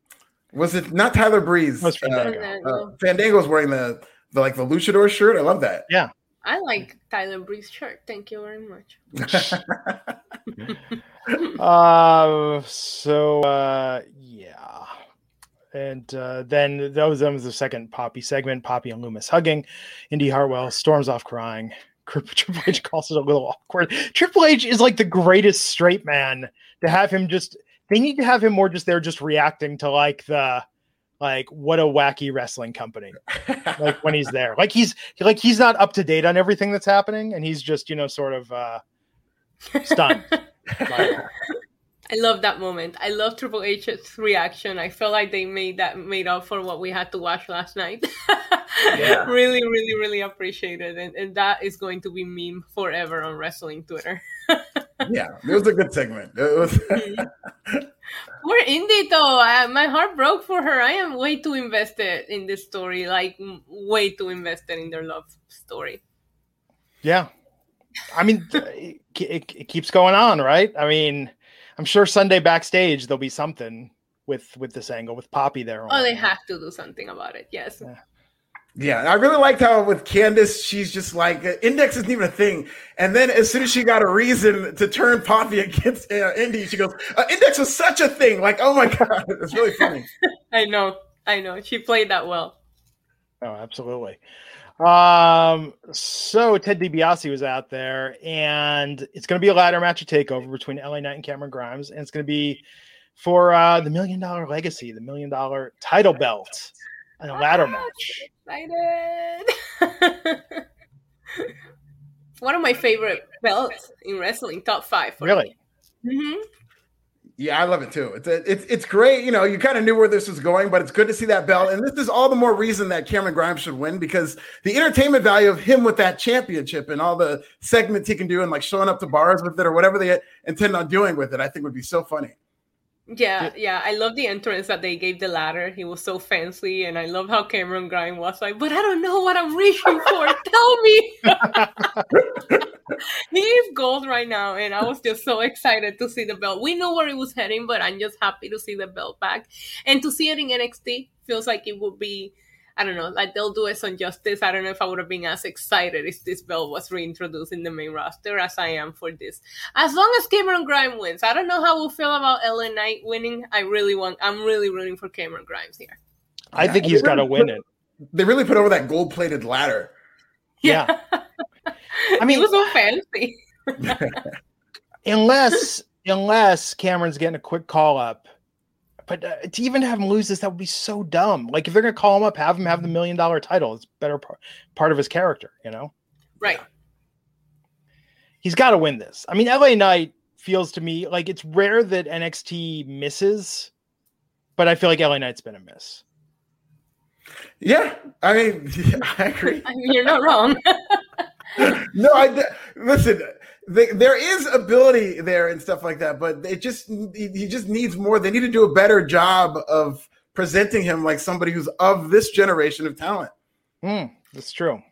S2: was it not Tyler Breeze?
S1: That was
S2: Uh,
S1: Fandango.
S2: uh, Fandango's wearing the, the like the luchador shirt. I love that. Yeah.
S3: I like Tyler Breeze's shirt. Thank you very much.
S1: Uh, so uh, yeah, and uh, then that was, that was the second Poppy segment. Poppy and Lumis hugging. Indy Hartwell storms off crying. Triple H calls it a little awkward. Triple H is like the greatest straight man to have him just. They need to have him more just there, just reacting to like the like what a wacky wrestling company like when he's there like he's like he's not up to date on everything that's happening and he's just you know sort of uh stunned
S3: I love that moment. I love Triple H's reaction. I feel like they made that made up for what we had to watch last night.
S2: Yeah.
S3: really, really, really appreciate it, and, and that is going to be meme forever on wrestling Twitter.
S2: yeah, it was a good segment. It was. Mm-hmm.
S3: Poor Indy though. I, my heart broke for her. I am way too invested in this story. Like way too invested in their love story.
S1: Yeah. I mean, it, it, it keeps going on, right? I mean, I'm sure Sunday backstage there'll be something with with this angle with Poppy there.
S3: Oh, they have to do something about it. Yes.
S2: Yeah, I really liked how with Candice, she's just like uh, Index isn't even a thing, and then as soon as she got a reason to turn Poppy against uh, Indy, she goes, uh, "Index was such a thing." Like, oh my god, it's really funny.
S3: I know. I know she played that well.
S1: Oh, absolutely. Um, so Ted DiBiase was out there, and it's going to be a ladder match, a takeover between LA Knight and Cameron Grimes, and it's going to be for uh, the million dollar legacy, the million dollar title belt, and a ladder
S3: Ah,
S1: match.
S3: Excited. One of my favorite belts in wrestling, top five. For
S1: Really?
S3: hmm
S2: Yeah, I love it too. It's it's it's great. You know, you kind of knew where this was going, but it's good to see that belt. And this is all the more reason that Cameron Grimes should win because the entertainment value of him with that championship and all the segments he can do and like showing up to bars with it or whatever they intend on doing with it, I think would be so funny.
S3: Yeah, yeah. I love the entrance that they gave the ladder. He was so fancy, and I love how Cameron Grime was like, "But I don't know what I'm reaching for. Tell me." he is gold right now, and I was just so excited to see the belt. We know where it was heading, but I'm just happy to see the belt back and to see it in NXT. Feels like it would be. I don't know, like they'll do it on justice. I don't know if I would have been as excited if this belt was reintroduced in the main roster as I am for this. As long as Cameron Grimes wins, I don't know how we'll feel about LA Knight winning. I really want. I'm really rooting for Cameron Grimes here.
S1: I think he's got to win it.
S2: They really put over that gold plated ladder.
S1: Yeah.
S3: I
S1: mean-
S3: it was so fancy.
S1: unless unless Cameron's getting a quick call up. But uh, to even have him lose this, that would be so dumb. Like if they're gonna call him up, have him have the million dollar title. It's better part, part of his character, you know.
S3: Right.
S1: He's got to win this. I mean, LA Knight feels to me like it's rare that NXT misses, but I feel like LA Knight's been a miss.
S2: Yeah, I mean, I agree.
S3: I mean, you're not wrong.
S2: no, I listen. The, there is ability there and stuff like that, but it just he he just needs more. They need to do a better job of presenting him like somebody who's of this generation of talent.
S1: Hmm, that's true.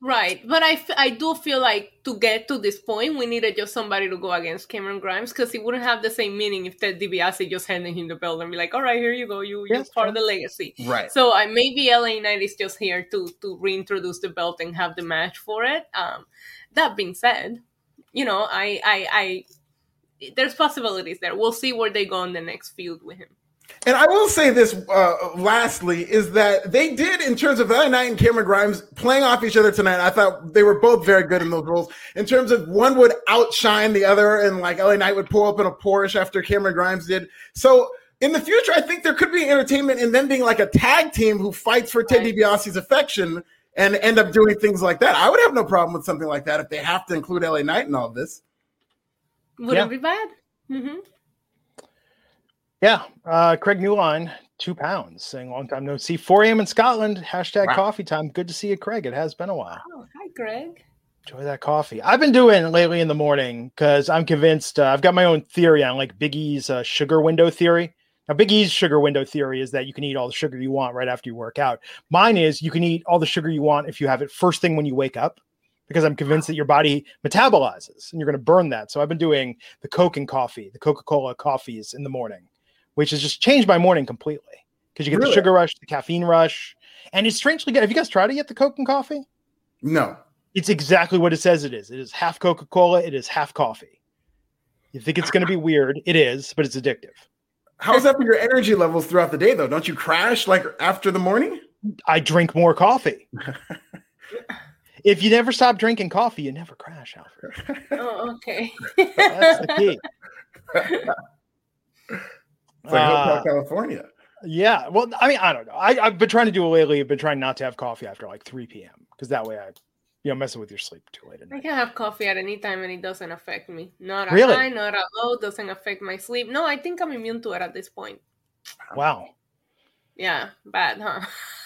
S3: right. But I, f- I do feel like to get to this point, we needed just somebody to go against Cameron Grimes because it wouldn't have the same meaning if Ted DiBiase just handed him the belt and be like, all right, here you go. You,
S1: Yeah,
S3: you're part of the legacy.
S2: Right.
S3: So I maybe LA Knight is just here to to reintroduce the belt and have the match for it. Um, that being said, you know, I I I there's possibilities there. We'll see where they go in the next feud with him.
S2: And I will say this uh, lastly is that they did, in terms of LA Knight and Cameron Grimes playing off each other tonight, I thought they were both very good in those roles. In terms of one would outshine the other, and like LA Knight would pull up in a Porsche after Cameron Grimes did. So in the future, I think there could be entertainment in them being like a tag team who fights for Ted
S3: Right.
S2: DiBiase's affection and end up doing things like that. I would have no problem with something like that if they have to include LA Knight in all of this.
S3: Wouldn't
S1: Yeah.
S3: be bad. Mm-hmm.
S1: Yeah. Uh, Craig Newline, two pounds, saying long time no see. 4 a.m. in Scotland. Hashtag
S2: Wow.
S1: coffee time. Good to see you, Craig. It has been a while.
S3: Oh, hi, Greg.
S1: Enjoy that coffee. I've been doing lately in the morning because I'm convinced uh, I've got my own theory on like Big E's uh, sugar window theory. Now, Big E's sugar window theory is that you can eat all the sugar you want right after you work out. Mine is you can eat all the sugar you want if you have it first thing when you wake up, because I'm convinced that your body metabolizes and you're going to burn that. So I've been doing the Coke and coffee, the Coca Cola coffees in the morning, which has just changed my morning completely because you get
S2: Really?
S1: the sugar rush, the caffeine rush, and it's strangely good. Have you guys tried it yet? The Coke and coffee?
S2: No.
S1: It's exactly what it says it is. It is half Coca Cola. It is half coffee. You think it's going to be weird? It is, but it's addictive.
S2: How's that for your energy levels throughout the day, though? Don't you crash like after the morning?
S1: I drink more coffee. if you never stop drinking coffee, you never crash, Alfred.
S3: Oh, okay.
S1: That's the key.
S2: It's like
S1: Uh,
S2: California.
S1: Yeah. Well, I mean, I don't know. I, I've been trying to do it lately. I've been trying not to have coffee after like 3 p.m. because that way I, you know, messing with your sleep too late at night.
S3: I can have coffee at any time and it doesn't affect me. Not at
S1: Really?
S3: high, not at low, doesn't affect my sleep. No, I think I'm immune to it at this point.
S1: Wow.
S3: Yeah, bad, huh?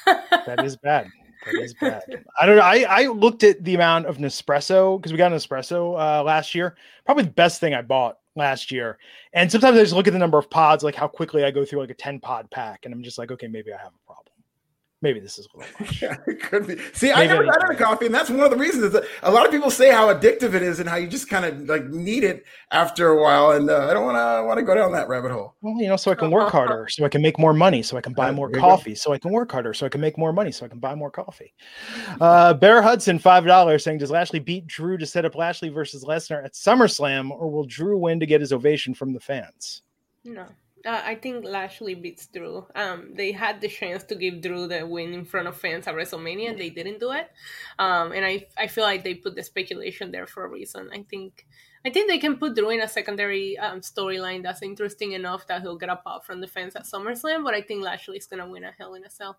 S1: That is bad. That is bad. I don't know. I, I looked at the amount of Nespresso because we got an espresso uh, last year. Probably the best thing I bought last year. And sometimes I just look at the number of pods, like how quickly I go through like a 10 pod pack. And I'm just like, okay, maybe I have a problem. Maybe this is a little much.
S2: Yeah, it could be. See, I
S1: Maybe
S2: never
S1: I need
S2: got
S1: to-
S2: into coffee, and that's one of the reasons. Is that a lot of people say how addictive it is, and how you just kind of like need it after a while. And uh, I don't want to want to go down that rabbit hole.
S1: Well, you know, so I can work harder, so I can make more money, so I can buy more
S2: there you go.
S1: coffee, so I can work harder, so I can make more money, so I can buy more coffee. Uh, Bear Hudson, five dollars, saying, "Does Lashley beat Drew to set up Lashley versus Lesnar at SummerSlam, or will Drew win to get his ovation from the fans?"
S3: no. Uh, I think Lashley beats Drew. Um, they had the chance to give Drew the win in front of fans at WrestleMania, and they didn't do it. Um, and I, I feel like they put the speculation there for a reason. I think, I think they can put Drew in a secondary um, storyline that's interesting enough that he'll get a pop from the fans at SummerSlam. But I think Lashley's gonna win a Hell in a Cell.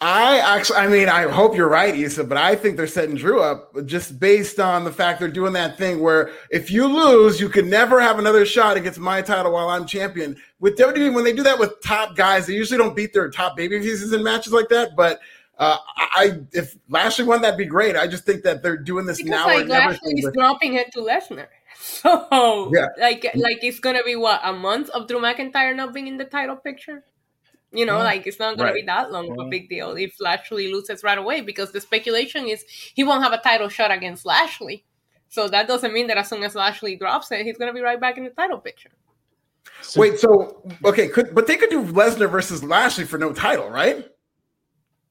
S2: I actually, I mean, I hope you're right, Issa, but I think they're setting Drew up just based on the fact they're doing that thing where if you lose, you can never have another shot against my title while I'm champion. With WWE, when they do that with top guys, they usually don't beat their top baby faces in matches like that. But uh, I, if Lashley won, that'd be great. I just think that they're doing this
S3: Because
S2: now.
S3: like Lashley's dropping it to Lesnar. So
S2: Yeah.
S3: like like it's gonna be what a month of Drew McIntyre not being in the title picture. You know,
S1: Yeah.
S3: like it's not gonna be that long of a
S1: mm.
S3: big deal if Lashley loses right away because the speculation is he won't have a title shot against Lashley. So that doesn't mean that as soon as Lashley drops it, he's gonna be right back in the title picture.
S1: So-
S2: Wait, so okay, could but they could do Lesnar versus Lashley for no title, right?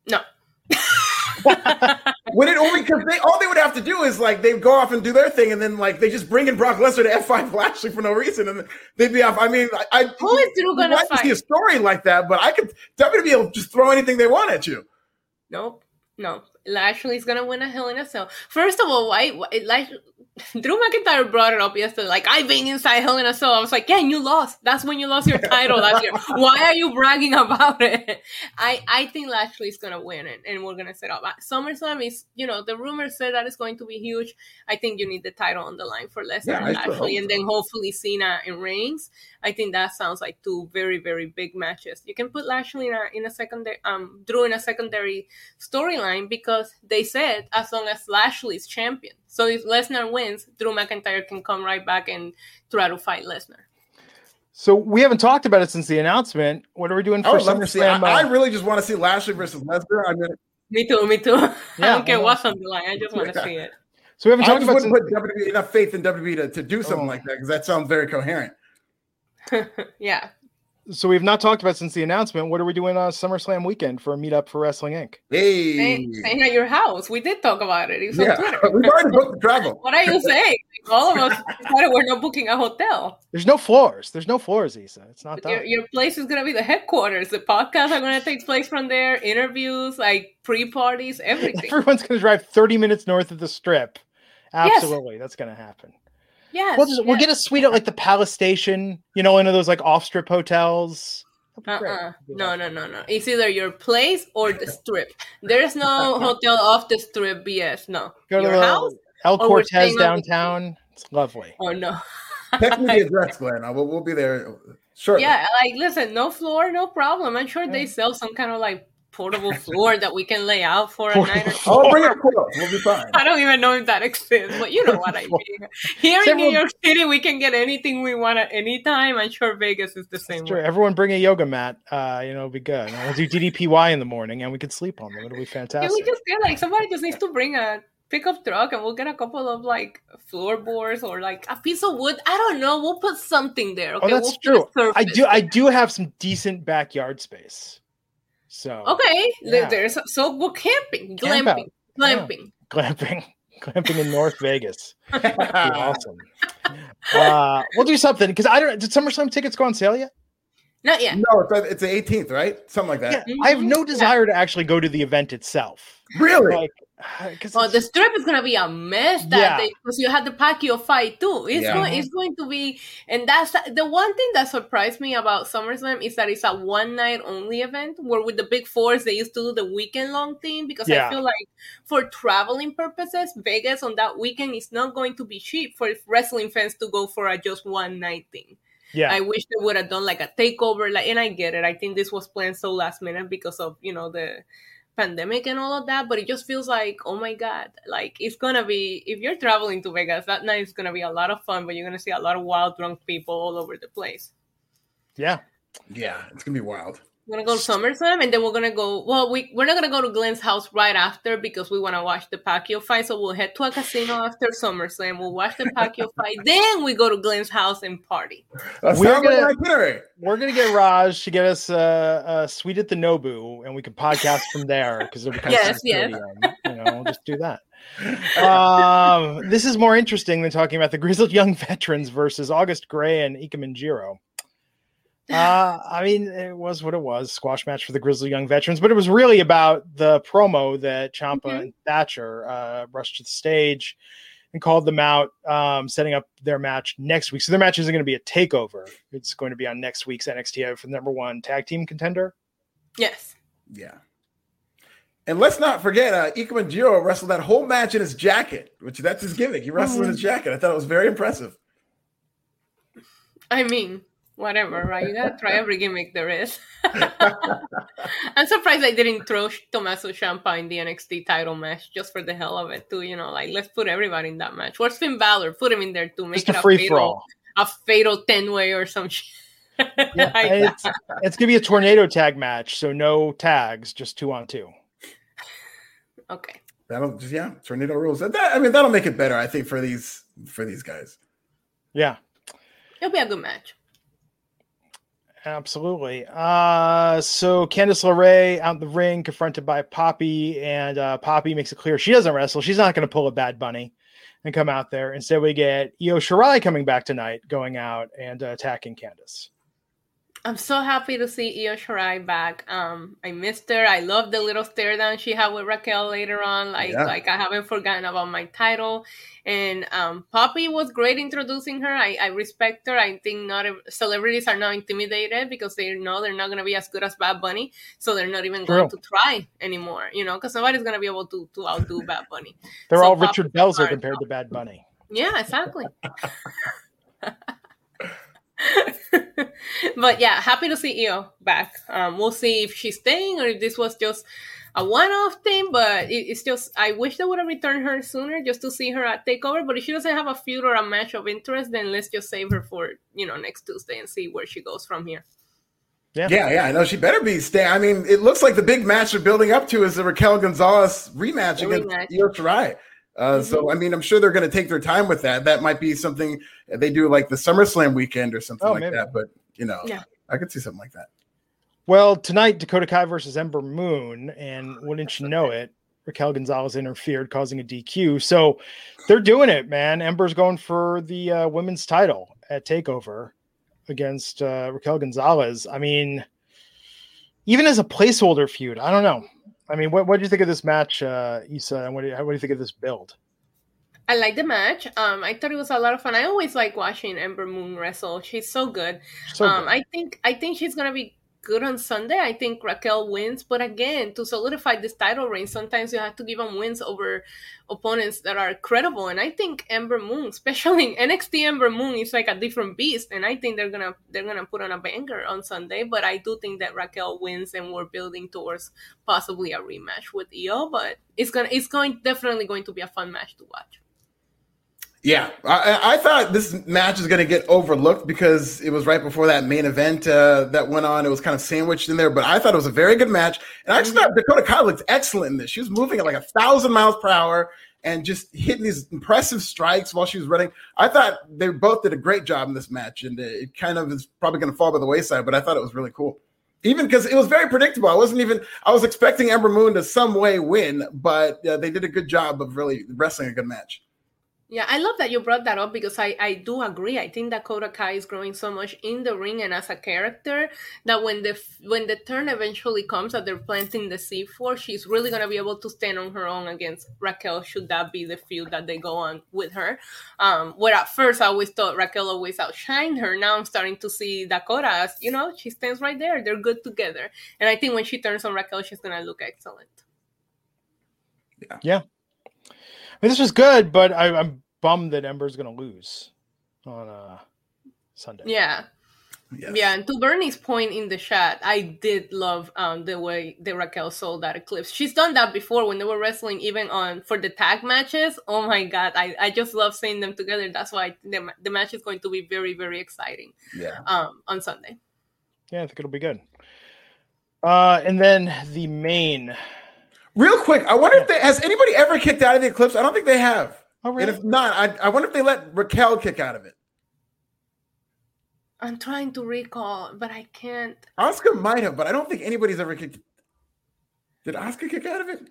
S3: No.
S2: Would it only because they all they would have to do is like they go off and do their thing, and then like they just bring in Brock Lesnar to F5 Lashley for no reason, and they'd be off. I mean, I, I
S3: Who is Drew gonna
S2: to see a story like that, but I could WWE will just throw anything they want at you.
S3: Nope. No. Lashley's gonna win a Hell in a Cell. First of all, why, why Lash, Drew McIntyre brought it up yesterday. Like I've been inside Hell in a Cell. I was like, yeah, and you lost. That's when you lost your title last year. Why are you bragging about it? I I think Lashley is gonna win it, and we're gonna set up. SummerSlam is, you know, the rumors say that it's going to be huge. I think you need the title on the line for Lesnar
S2: Yeah,
S3: and Lashley, and then hopefully Cena and Reigns. I think that sounds like two very very big matches. You can put Lashley in a, in a secondary, um, Drew in a secondary storyline because they said as long as Lashley's champion. So if Lesnar wins, Drew McIntyre can come right back and try to fight Lesnar.
S1: So we haven't talked about it since the announcement. What are we doing for
S2: Oh, let me see. I, I really just want to see Lashley versus Lesnar. I mean,
S3: Me too, me too. I don't care what's on the line. I just want to see it.
S1: so we haven't
S2: I
S1: talked
S2: just
S1: about
S2: wouldn't
S1: since,
S2: put WWE enough faith in WWE to, to do something
S1: Oh.
S2: like that because that sounds very coherent.
S3: yeah.
S1: So we've not talked about since the announcement. What are we doing on SummerSlam weekend for a meetup for Wrestling Inc?
S2: Hey,
S3: Staying, staying at your house. We did talk about it. It's
S2: yeah,
S3: Twitter.
S2: we've already booked the travel.
S3: What are you saying? All of us decided we're not booking a hotel.
S1: There's no floors. There's no floors, Issa. It's not
S3: Your, your place is gonna be the headquarters. The podcasts are gonna take place from there. Interviews, like pre-parties, everything.
S1: Everyone's going to drive 30 minutes north of the strip.
S3: Yes.
S1: Absolutely, that's going to happen.
S3: Yes,
S1: We'll just we'll get a suite at like the Palace Station. You know, one of those like off strip hotels. That'd be uh-uh. great.
S3: Uh-uh. No, no, no, no. It's either your place or the strip. There's no hotel off the strip BS. No.
S1: Go to
S3: your
S1: the
S3: house?
S1: El Cortez
S3: staying on the-
S1: downtown. It's lovely.
S3: Oh no.
S2: Text me the address, Glenn. I will, we'll be there shortly.
S3: Yeah, like listen, no floor, no problem. I'm sure they sell some kind of like portable floor that we can lay out for a night or two.
S2: I'll bring a quilt. We'll be fine.
S3: I don't even know if that exists, but you know what I mean. Here in New York City, we can get anything we want at any time. I'm sure Vegas is the same
S1: Sure, everyone bring a yoga mat. Uh, you know, it'll be good. And we'll do DDPY in the morning, and we can sleep on them. It'll be fantastic.
S3: we just get like somebody just needs to bring a pickup truck and we'll get a couple of like floorboards or like a piece of wood. I don't know. We'll put something there. Okay,
S1: oh, that's
S3: we'll
S1: true. I do. I do have some decent backyard space. So
S3: Okay,
S1: Yeah.
S3: there's so we'll camping,
S1: Camp
S3: glamping, glamping.
S1: glamping, glamping in North Vegas. That'd be awesome. Uh, we'll do something because I don't. Did SummerSlam tickets go on sale yet?
S3: Not yet.
S2: No, it's, it's the 18th, right? Something like that.
S1: Yeah, I have no
S3: Mhm.
S1: desire to actually go to the event itself.
S2: Really?
S1: Like, because
S3: Oh, the strip is gonna be a mess that
S1: Yeah.
S3: day because you had the Pacquiao fight too. It's
S2: Yeah.
S3: going, it's going to be, and that's the one thing that surprised me about SummerSlam is that it's a one night only event. Where with the big fours they used to do the weekend long thing because
S1: Yeah.
S3: I feel like for traveling purposes, Vegas on that weekend is not going to be cheap for wrestling fans to go for a just one night thing.
S1: yeah,
S3: I wish they would have done like a takeover, like, and I get it. I think this was planned so last minute because of you know the pandemic and all of that. But it just feels like, oh my god, like it's gonna be if you're traveling to Vegas that night is gonna be a lot of fun, but you're gonna see a lot of wild drunk people all over the place.
S1: yeah.
S2: Yeah, it's gonna be wild.
S3: We're gonna go to SummerSlam and then we're gonna go. Well, we we're not gonna go to Glenn's house right after because we want to watch the Pacquiao fight. So we'll head to a casino after SummerSlam. We'll watch the Pacquiao fight. Then we go to Glenn's house and party.
S2: That
S1: We're gonna-
S2: an.
S1: We're gonna get Raj to get us uh, a suite at the Nobu, and we can podcast from there because it'll become
S3: Yes,
S1: a
S3: yes.
S1: stadium. You know, we'll just do that. Um, this is more interesting than talking about the grizzled young veterans versus August Grey and Ikemen Jiro. Uh, I mean, it was what it was squash match for the Grizzled Young Veterans, but it was really about the promo that Ciampa
S3: Mhm.
S1: and Thatcher uh, rushed to the stage and called them out, um, setting up their match next week. So their match isn't going to be a takeover, it's going to be on next week's NXT for the number one tag team contender.
S3: Yes.
S2: Yeah. And let's not forget, uh, Ikemen Jiro wrestled that whole match in his jacket, which that's his gimmick. He wrestled in his jacket. I thought it was very impressive.
S3: I mean, whatever, right? You gotta try every gimmick there is. I'm surprised I didn't throw Tommaso Ciampa in the NXT title match just for the hell of it, too. You know, like let's put everybody in that match. Where's Finn Balor? Put him in there too. Make
S1: Just
S3: it
S1: a free for
S3: fatal,
S1: all.
S3: a fatal ten way or some shit.
S1: Yeah, it's, it's going to be a tornado tag match, so no tags, just two on two.
S3: okay.
S2: That'll yeah, tornado rules. That, I mean, that'll make it better, I think, for these for these guys.
S1: Yeah.
S3: It'll be a good match.
S1: Absolutely. Uh, so Candice LeRae out in the ring, confronted by Poppy, and uh, Poppy makes it clear she doesn't wrestle. She's not going to pull a Bad Bunny and come out there. Instead, we get Io Shirai coming back tonight, going out and uh, attacking Candice.
S3: I'm so happy to see Io Shirai back. Um, I missed her. I love the little stare down she had with Raquel later on. Like,
S2: Yeah.
S3: like I haven't forgotten about my title. And um, Poppy was great introducing her. I, I respect her. I think not celebrities are not intimidated because they know they're not gonna be as good as Bad Bunny, so they're not even going to try anymore. You know, because nobody's gonna be able to to outdo Bad Bunny.
S1: They're
S3: So
S1: all
S3: Poppy
S1: Richard Belzer compared to Bad Bunny.
S3: Yeah, exactly. but yeah, happy to see Io back. Um, we'll see if she's staying or if this was just a one-off thing. But it, it's just I wish they would have returned her sooner just to see her at Takeover. But if she doesn't have a feud or a match of interest, then let's just save her for you know next Tuesday and see where she goes from here.
S1: Yeah.
S2: Yeah, yeah, I know she better be staying. I mean, it looks like the big match they're building up to is the Raquel Gonzalez rematch
S3: The
S2: against
S3: rematch.
S2: Io Shirai. Uh, So, I mean, I'm sure they're going to take their time with that. That might be something they do like the SummerSlam weekend or something
S1: Oh,
S2: like
S1: maybe.
S2: that. But you know,
S3: Yeah.
S2: I could see something like that.
S1: Well, tonight, Dakota Kai versus Ember Moon, and wouldn't you know it, Raquel Gonzalez interfered, causing a DQ. So they're doing it, man. Ember's going for the uh, women's title at Takeover against uh, Raquel Gonzalez. I mean, even as a placeholder feud, I don't know. I mean, what what do you think of this match, uh, Issa? And what do you, what do you think of this build?
S3: I like the match. Um, I thought it was a lot of fun. I always like watching Ember Moon wrestle. She's so good.
S1: So
S3: um,
S1: good.
S3: I think I think she's gonna be good on Sunday. I think Raquel wins, but again, to solidify this title reign, sometimes you have to give them wins over opponents that are credible. And I think Ember Moon, especially NXT Ember Moon, is like a different beast. And I think they're gonna they're gonna put on a banger on Sunday. But I do think that Raquel wins, and we're building towards possibly a rematch with Io. But it's gonna it's going definitely going to be a fun match to watch.
S2: Yeah, I, I thought this match was going to get overlooked because it was right before that main event uh, that went on. It was kind of sandwiched in there, but I thought it was a very good match. And I just thought Dakota Kai looked excellent in this. She was moving at like a thousand miles per hour and just hitting these impressive strikes while she was running. I thought they both did a great job in this match, and it kind of is probably going to fall by the wayside. But I thought it was really cool. Even because it was very predictable. I wasn't even, I was expecting Ember Moon to some way win, but uh, they did a good job of really wrestling a good match.
S3: Yeah, I love that you brought that up because I, I do agree. I think Dakota Kai is growing so much in the ring and as a character that when the when the turn eventually comes that they're planting the seed for, she's really gonna be able to stand on her own against Raquel. Should that be the feud that they go on with her? Um, where at first I always thought Raquel always outshined her. Now I'm starting to see Dakota as you know she stands right there. They're good together, and I think when she turns on Raquel, she's gonna look excellent. Yeah.
S1: I mean, this was good, but I, I'm bummed that Ember's going to lose on uh, Sunday.
S3: Yeah.
S2: Yes.
S3: Yeah, and to Bernie's point in the chat, I did love um, the way the Raquel sold that eclipse. She's done that before when they were wrestling, even on for the tag matches. Oh my god, I, I just love seeing them together. That's why the, the match is going to be very very exciting
S2: Yeah.
S3: um, on Sunday.
S1: Yeah, I think it'll be good. Uh, and then the main.
S2: Real quick, I wonder if they has anybody ever kicked out of the eclipse? I don't think they have.
S1: Oh,
S2: And if not, I, I wonder if they let Raquel kick out of it.
S3: I'm trying to recall, but I can't.
S2: Asuka might have, but I don't think anybody's ever kicked. Did Asuka kick out of it?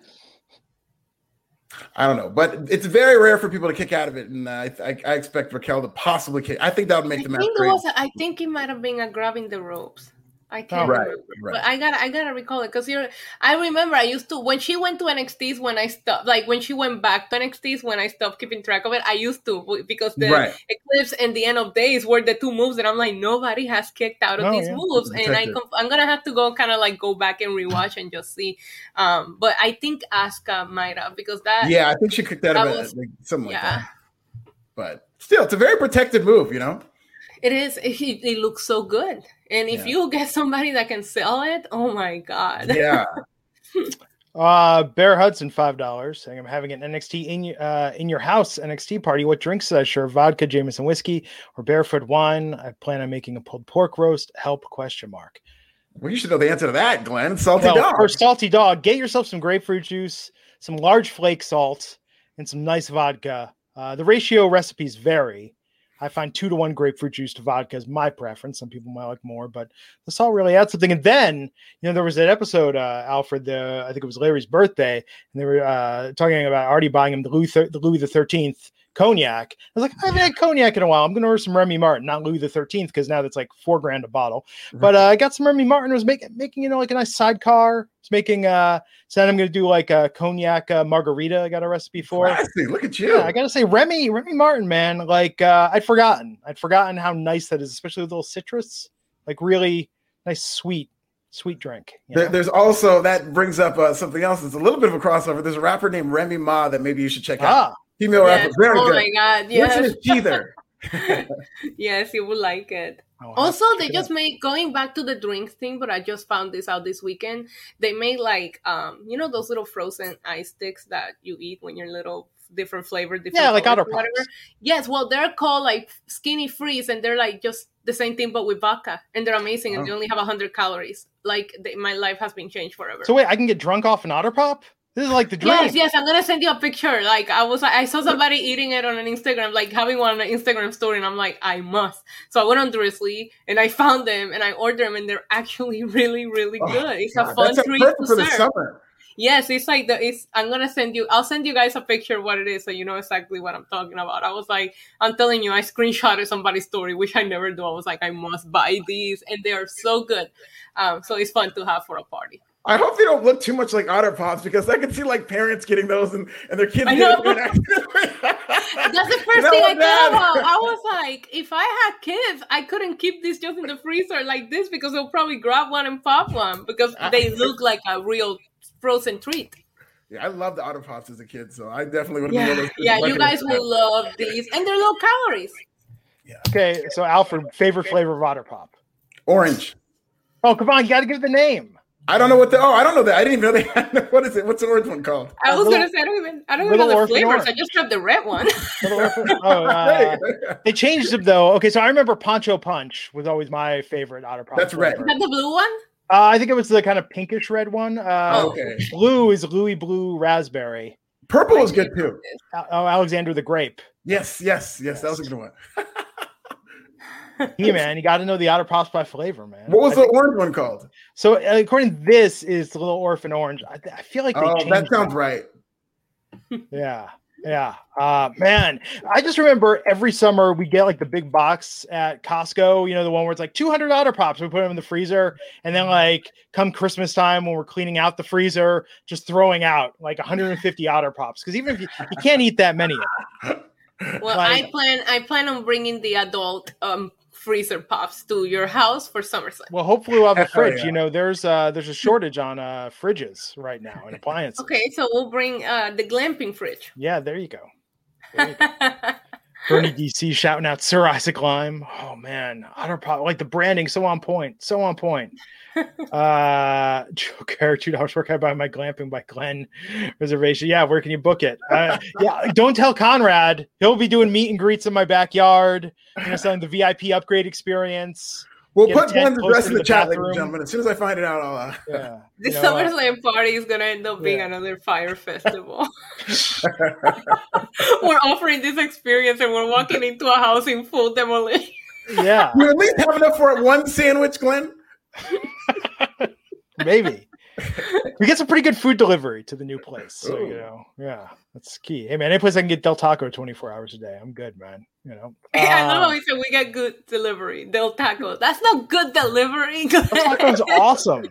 S2: I don't know, but it's very rare for people to kick out of it, and uh, I, I, I expect Raquel to possibly kick. I think that would make
S3: I
S2: the match
S3: think, it
S2: great.
S3: was, I think it might have been a grabbing the ropes. I can't
S1: Oh,
S2: right,
S3: remember,
S2: right.
S3: but I gotta, I gotta recall it because you're. I remember I used to when she went to NXT's when I stopped, like when she went back to NXT's when I stopped keeping track of it. I used to because the
S2: Right.
S3: Eclipse and the End of Days were the two moves, and I'm like nobody has kicked out of
S1: Oh,
S3: these
S1: yeah.
S3: moves, and I, conf- I'm gonna have to go kind of like go back and rewatch and just see. Um, but I think Asuka might have because that.
S2: Yeah, I think she kicked out of
S3: That
S2: it, like, something like
S3: yeah.
S2: that. But still, it's a very protected move, you know.
S3: It is. It looks so good, and if
S2: Yeah.
S3: you get somebody that can sell it, oh my god!
S2: Yeah,
S1: Uh, Bear Hudson, five dollars, saying I'm having an NXT in y- uh in your house NXT party. What drinks should I serve? Vodka, Jameson whiskey, or barefoot wine? I plan on making a pulled pork roast. Help? Question mark.
S2: well, you should know the answer to that, Glenn. Salty
S1: Well,
S2: dog.
S1: for salty dog, get yourself some grapefruit juice, some large flake salt, and some nice vodka. Uh, the ratio recipes vary. I find two to one grapefruit juice to vodka is my preference. Some people might like more, but the salt really adds something. And then, you know, there was that episode, uh, Alfred, the I think it was Larry's birthday, and they were uh, talking about already buying him the Louis, the Louis the Thirteenth cognac. I was like, I haven't had cognac in a while. I'm going to order some Remy Martin, not Louis the Thirteenth, because now that's like four grand a bottle. But uh, I got some Remy Martin. Was making making you know like a nice sidecar. It's making uh. Said I'm going to do like a cognac uh, margarita. I got a recipe for.
S2: Classy. Look at you.
S1: Yeah, I gotta say Remy Remy Martin, man. Like uh, I'd forgotten. I'd forgotten how nice that is, especially with a little citrus. Like really nice, sweet, sweet drink.
S2: There- there's also that brings up uh, something else. It's a little bit of a crossover. There's a rapper named Remy Ma that maybe you should check out.
S1: ah,
S2: Female
S3: Yes.
S2: rapper, very
S3: oh
S2: good.
S3: my god! Yes,
S2: his G there.
S3: yes, you would like it.
S1: I'll
S3: Also, they
S1: check it
S3: just made going back to the drinks thing, but I just found this out this weekend. They made like um, you know, those little frozen ice sticks that you eat when you're little different flavor, different
S1: Yeah, like
S3: colors,
S1: Otter Pops.
S3: whatever. Yes, well, they're called like skinny freeze, and they're like just the same thing but with vodka, and they're amazing, and they
S2: Oh.
S3: only have hundred calories. Like they, my life has been changed forever.
S1: So wait, I can get drunk off an otter pop. This is like the dream.
S3: Yes, yes, I'm gonna send you a picture. Like I was, I saw somebody eating it on an Instagram, like having one on an Instagram story, and I'm like, I must. So I went on Drizzly and I found them and I ordered them, and they're actually really, really
S2: Oh,
S3: good. It's
S2: God,
S3: a fun treat to
S2: for the
S3: serve.
S2: summer.
S3: Yes, it's like the. It's. I'm gonna send you. I'll send you guys a picture of what it is, so you know exactly what I'm talking about. I was like, I'm telling you, I screenshotted somebody's story, which I never do. I was like, I must buy these, and they are so good. Um, so it's fun to have for a party.
S2: I hope they don't look too much like Otter Pops because I can see like parents getting those and, and their kids
S3: I
S2: getting
S3: know.
S2: it accidentally.
S3: That's the first
S2: know
S3: thing I thought about. I was like, if I had kids, I couldn't keep these just in the freezer like this because they'll probably grab one and pop one because they look like a real frozen treat.
S2: Yeah, I loved the Otter Pops as a kid, so I definitely would have been one of
S3: Yeah,
S2: those.
S3: yeah, you guys
S2: it.
S3: will love these, and they're low calories. Yeah.
S1: Okay, so Alfred, favorite flavor of otter pop.
S2: Orange.
S1: Oh, come on, you got to give it the name.
S2: I don't know what the. Oh, I don't know that. I didn't even know they had. What is it? What's the orange one called?
S3: I was
S1: little-
S3: gonna say I don't even I don't even know the
S1: orphan
S3: flavors. I just have the red one.
S1: Little Orphan- oh, uh, they changed them though. Okay, so I remember Poncho Punch was always my favorite otter pop.
S2: That's red.
S3: Is that the blue one?
S1: Uh, I think it was the kind of pinkish red one. Uh,
S3: Oh.
S2: okay.
S1: Blue is Louie-Bloo Raspberry.
S2: Purple is good too.
S1: Al- Oh, Alexander the Grape.
S2: Yes, yes, yes. That was a good one.
S1: He man, you got to know the otter pops by flavor, man.
S2: What was
S1: I
S2: the
S1: think-
S2: orange one called?
S1: so according to this is the little orphan orange. I, I feel like they
S2: Oh, that sounds right.
S1: Yeah. Yeah. Uh man, I just remember every summer we get like the big box at Costco, you know, the one where it's like 200 otter pops. We put them in the freezer and then like come Christmas time when we're cleaning out the freezer, just throwing out like 150 otter pops cuz even if you, you can't eat that many of them.
S3: Well,
S1: Like-
S3: I plan I plan on bringing the adult um freezer pops to your house for SummerSlam.
S1: Well, hopefully we'll have a
S2: Hell
S1: fridge.
S2: yeah.
S1: You know, there's uh there's a shortage on uh fridges right now and appliances.
S3: Okay, so we'll bring uh the glamping fridge.
S1: Yeah, there you go. There you go. Bernie DC shouting out Sir Isaac Lime. Oh man, Otter Pop, like the branding, so on point, so on point. uh, Joker, two dollars. Can I buy my glamping by Glenn reservation? Yeah, where can you book it? Uh, yeah, don't tell Conrad. He'll be doing meet and greets in my backyard. You know, selling the VIP upgrade experience.
S2: We'll put
S1: tent
S2: Glenn's address in the,
S1: the
S2: chat, ladies and gentlemen. As soon as I find it out, I'll. Uh,
S1: Yeah,
S3: The
S1: you know, uh,
S3: SummerSlam party is gonna end up being
S1: yeah.
S3: another fire festival. we're offering this experience and we're walking into a house in full demolition.
S1: yeah,
S2: you at least have enough for one sandwich, Glenn.
S1: maybe. we get some pretty good food delivery to the new place. So you know, yeah, that's key. Hey man, any place I can get Del Taco 24 hours a day, I'm good, man. You know,
S3: I love how he said we get good delivery. Del Taco. That's not good delivery.
S1: Del Taco's awesome.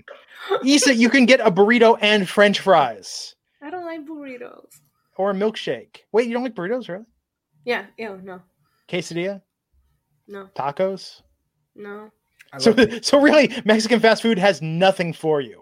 S1: Issa, you can get a burrito and French fries
S3: I don't like burritos.
S1: or a milkshake. Wait, you don't like burritos, really?
S3: Yeah, ew, no,
S1: Quesadilla,
S3: no,
S1: tacos.
S3: no,
S1: So, so really, Mexican fast food has nothing for you.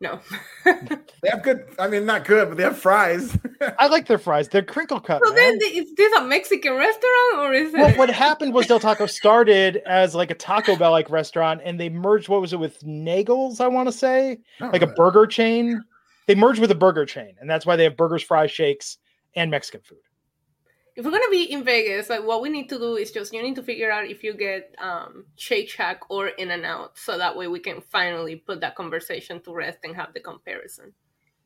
S3: No.
S2: they have good. I mean, not good, but they have fries.
S1: I like their fries. They're crinkle cut.
S3: so then,
S1: man.
S3: th- is this a Mexican restaurant or is it?
S1: Well, what happened was Del Taco started as like a Taco Bell like restaurant, and they merged. What was it with Naugles? I want to say like a burger chain. They merged with a burger chain, and that's why they have burgers, fries, shakes, and Mexican food.
S3: If we're gonna be in Vegas, like what we need to do is just you need to figure out if you get um Shake Shack or In and Out, so that way we can finally put that conversation to rest and have the comparison.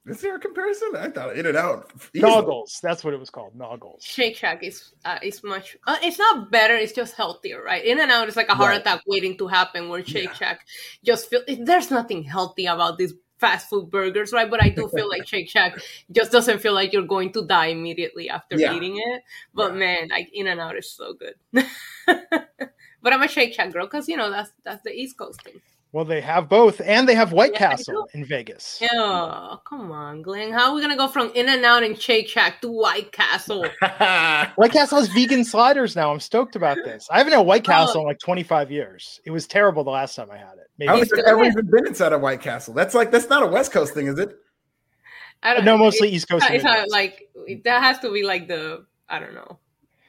S2: Is there a comparison? I thought In and Out.
S1: Naugles, that's what it was called. Naugles.
S3: Shake Shack is uh, is much. Uh, it's not better. It's just healthier, right? In and Out is like a heart
S2: Right.
S3: attack waiting to happen. Where Shake
S2: Yeah.
S3: Shack just feel there's nothing healthy about these fast food burgers, right? But I do feel like Shake Shack just doesn't feel like you're going to die immediately after
S2: Yeah.
S3: eating it. But man, like In and Out is so good. but I'm a Shake Shack girl because you know that's that's the East Coast thing.
S1: Well, they have both, and they have White
S3: Yeah,
S1: Castle in Vegas.
S3: Oh, come on, Glenn. How are we gonna go from In and Out and Shake Shack to White Castle?
S1: White Castle has vegan sliders now. I'm stoked about this. I haven't had White
S3: Oh.
S1: Castle in like 25 years. It was terrible the last time I had it.
S2: I don't
S1: Maybe
S2: think I've ever even been inside a White Castle. That's like that's not a West Coast thing, is it?
S3: I don't
S1: no,
S3: know.
S1: mostly East Coast.
S3: it's not like that has to be like the I don't know